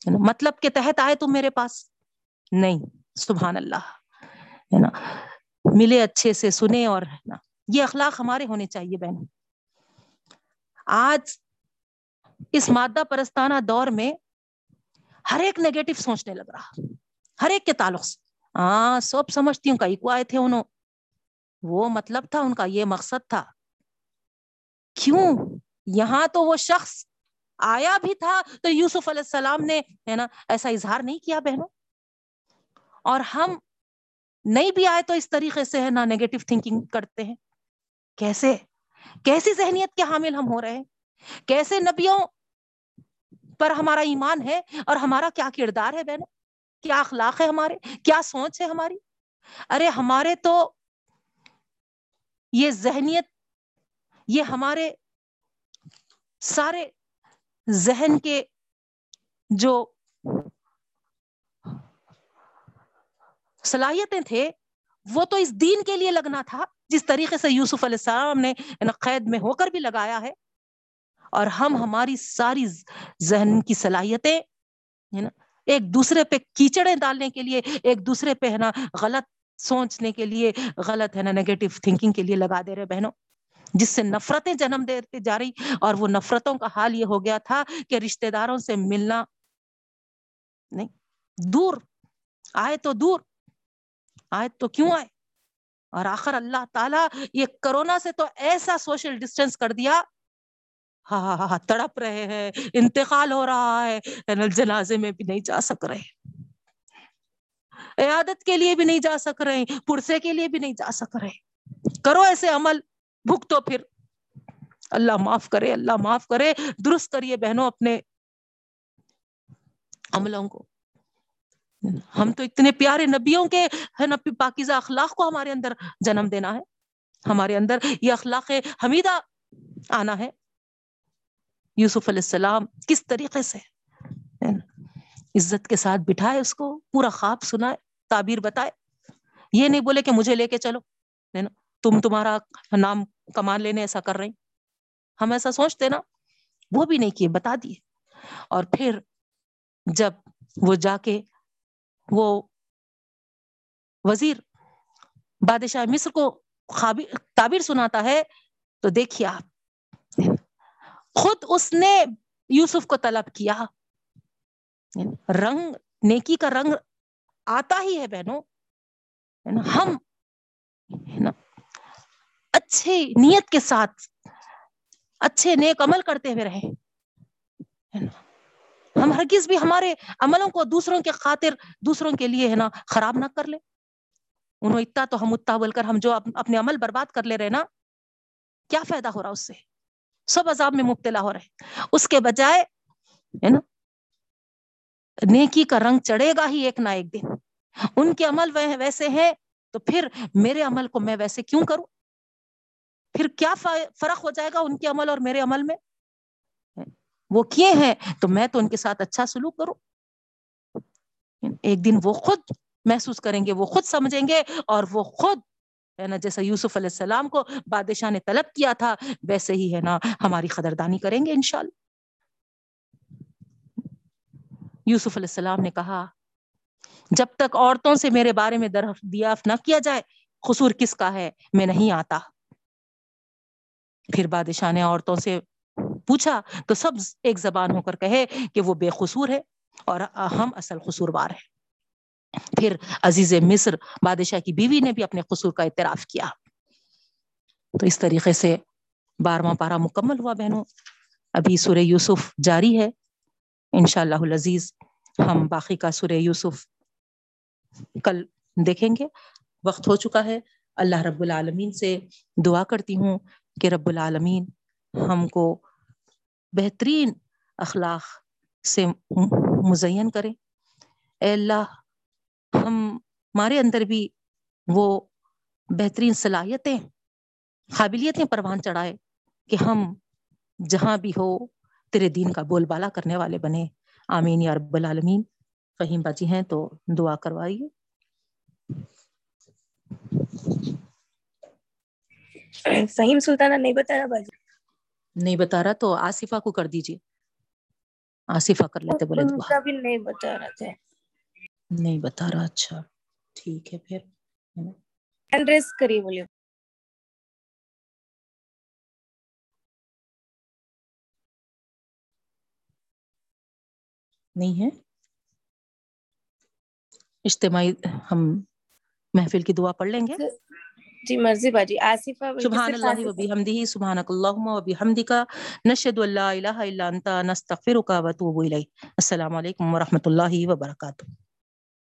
مطلب کے تحت آئے تم میرے پاس؟ نہیں، سبحان اللہ، ہے نا؟ ملے اچھے سے، سنے اور نا؟ یہ اخلاق ہمارے ہونے چاہیے بہن۔ آج اس مادہ پرستانہ دور میں ہر ایک نیگیٹو سوچنے لگ رہا۔ ہر ایک کے تعلق سے۔ ہاں سب سمجھتی ہوں، کئی کو آئے تھے انہوں۔ وہ مطلب تھا، ان کا یہ مقصد تھا۔ کیوں؟ یہاں تو وہ شخص آیا بھی تھا۔ تو یوسف علیہ السلام نے، ہے نا، ایسا اظہار نہیں کیا بہنوں۔ اور ہم نہیں بھی آئے تو اس طریقے سے، ہے نا نیگیٹو تھنکنگ کرتے ہیں۔ کیسے؟ کیسی ذہنیت کے حامل ہم ہو رہے ہیں؟ کیسے نبیوں پر ہمارا ایمان ہے اور ہمارا کیا کردار ہے بہنوں؟ کیا اخلاق ہے ہمارے؟ کیا سوچ ہے ہماری؟ ارے ہمارے تو یہ ذہنیت، یہ ہمارے سارے ذہن کے جو صلاحیتیں تھے، وہ تو اس دین کے لیے لگنا تھا۔ جس طریقے سے یوسف علیہ السلام نے قید میں ہو کر بھی لگایا ہے، اور ہم ہماری ساری ذہن کی صلاحیتیں ایک دوسرے پہ کیچڑے ڈالنے کے لیے، ایک دوسرے پہ، ہے نا، غلط سوچنے کے لیے، غلط، ہے نا نیگیٹو تھنکنگ کے لیے لگا دے رہے بہنوں، جس سے نفرتیں جنم دیتے جا رہی، اور وہ نفرتوں کا حال یہ ہو گیا تھا کہ رشتے داروں سے ملنا نہیں، دور، آئے تو دور، آئے تو کیوں آئے؟ اور آخر اللہ تعالی یہ کرونا سے تو ایسا سوشل ڈسٹینس کر دیا۔ ہاں،, ہاں ہاں ہاں تڑپ رہے ہیں، انتقال ہو رہا ہے یعنی جنازے میں بھی نہیں جا سک رہے۔ عیادت کے لیے بھی نہیں جا سک رہے، پرسے کے لیے بھی نہیں جا سک رہے۔ کرو ایسے عمل بھگتو پھر۔ اللہ معاف کرے، اللہ معاف کرے۔ درست کریے بہنوں اپنے عملوں کو۔ ہم تو اتنے پیارے نبیوں کے ہے نبی پاکیزہ اخلاق کو ہمارے اندر جنم دینا ہے۔ ہمارے اندر یہ اخلاق حمیدہ آنا ہے۔ یوسف علیہ السلام کس طریقے سے عزت کے ساتھ بٹھائے، اس کو پورا خواب سنائے، تعبیر بتائے۔ یہ نہیں بولے کہ مجھے لے کے چلو، ہے نا؟ تم تمہارا نام کمان لینے ایسا کر رہے ہم ایسا سوچتے نا، وہ بھی نہیں کیے، بتا دیے۔ اور پھر جب وہ جا کے وہ وزیر بادشاہ مصر کو تعبیر سناتا ہے، تو دیکھیے آپ۔ خود اس نے یوسف کو طلب کیا۔ رنگ، نیکی کا رنگ آتا ہی ہے بہنوں۔ ہم اچھے نیت کے ساتھ، اچھے نیک عمل کرتے ہوئے رہے۔ ہم ہرگز بھی ہمارے عملوں کو دوسروں کے خاطر دوسروں کے لیے ہے نا خراب نہ کر لے انہوں اتنا تو ہم اتنا بول کر ہم جو اپنے عمل برباد کر لے رہے نا، کیا فائدہ ہو رہا اس سے؟ سب عذاب میں مبتلا ہو رہے اس کے بجائے ہے نا، نیکی کا رنگ چڑھے گا ہی ایک نہ ایک دن۔ ان کے عمل ویسے ہیں تو پھر میرے عمل کو میں ویسے کیوں کروں؟ پھر کیا فرق ہو جائے گا ان کے عمل اور میرے عمل میں؟ وہ کیے ہیں تو میں تو ان کے ساتھ اچھا سلوک کروں۔ ایک دن وہ خود محسوس کریں گے وہ خود سمجھیں گے اور وہ خود ہے نا جیسا یوسف علیہ السلام کو بادشاہ نے طلب کیا تھا ویسے ہی ہے نا ہماری قدردانی کریں گے انشاءاللہ۔ یوسف علیہ السلام نے کہا جب تک عورتوں سے میرے بارے میں دریافت نہ کیا جائے قصور کس کا ہے؟ میں نہیں آتا۔ پھر بادشاہ نے عورتوں سے پوچھا تو سب ایک زبان ہو کر کہے کہ وہ بے قصور ہے اور ہم اصل قصور وار ہے پھر عزیز مصر بادشاہ کی بیوی نے بھی اپنے قصور کا اعتراف کیا۔ تو اس طریقے سے بارواں پارا مکمل ہوا بہنوں۔ ابھی سورہ یوسف جاری ہے۔ انشاءاللہ العزیز ہم باقی کا سورہ یوسف کل دیکھیں گے۔ وقت ہو چکا ہے۔ اللہ رب العالمین سے دعا کرتی ہوں کہ رب العالمین ہم کو بہترین اخلاق سے مزین کرے اے اللہ، ہم ہمارے اندر بھی وہ بہترین صلاحیتیں، قابلیتیں پروان چڑھائے کہ ہم جہاں بھی ہو تیرے دین کا بول بالا کرنے والے بنے آمین یا رب العالمین۔ فہیم باجی ہیں تو دعا کروائیے۔ فہیم سلطانہ نہیں بتا رہا باجی۔ نہیں بتا رہا تو آصفہ کو کر دیجیے آصفہ کر لیتے بولے بھی نہیں بتا رہا تھا۔ نہیں بتا رہا اچھا۔ ٹھیک ہے پھر۔ ہینڈ ریس کری بولے نہیں ہے۔ اجتماعی ہم محفل کی دعا پڑھ لیں گے۔ جی مرضی باجی۔ آصفہ سبحان اللہ و بحمدہ سبحانک اللہم و بحمدک نشهد ان لا الہ الا انت نستغفرک و نتوب الیک السلام علیکم ورحمۃ اللہ وبرکاتہ۔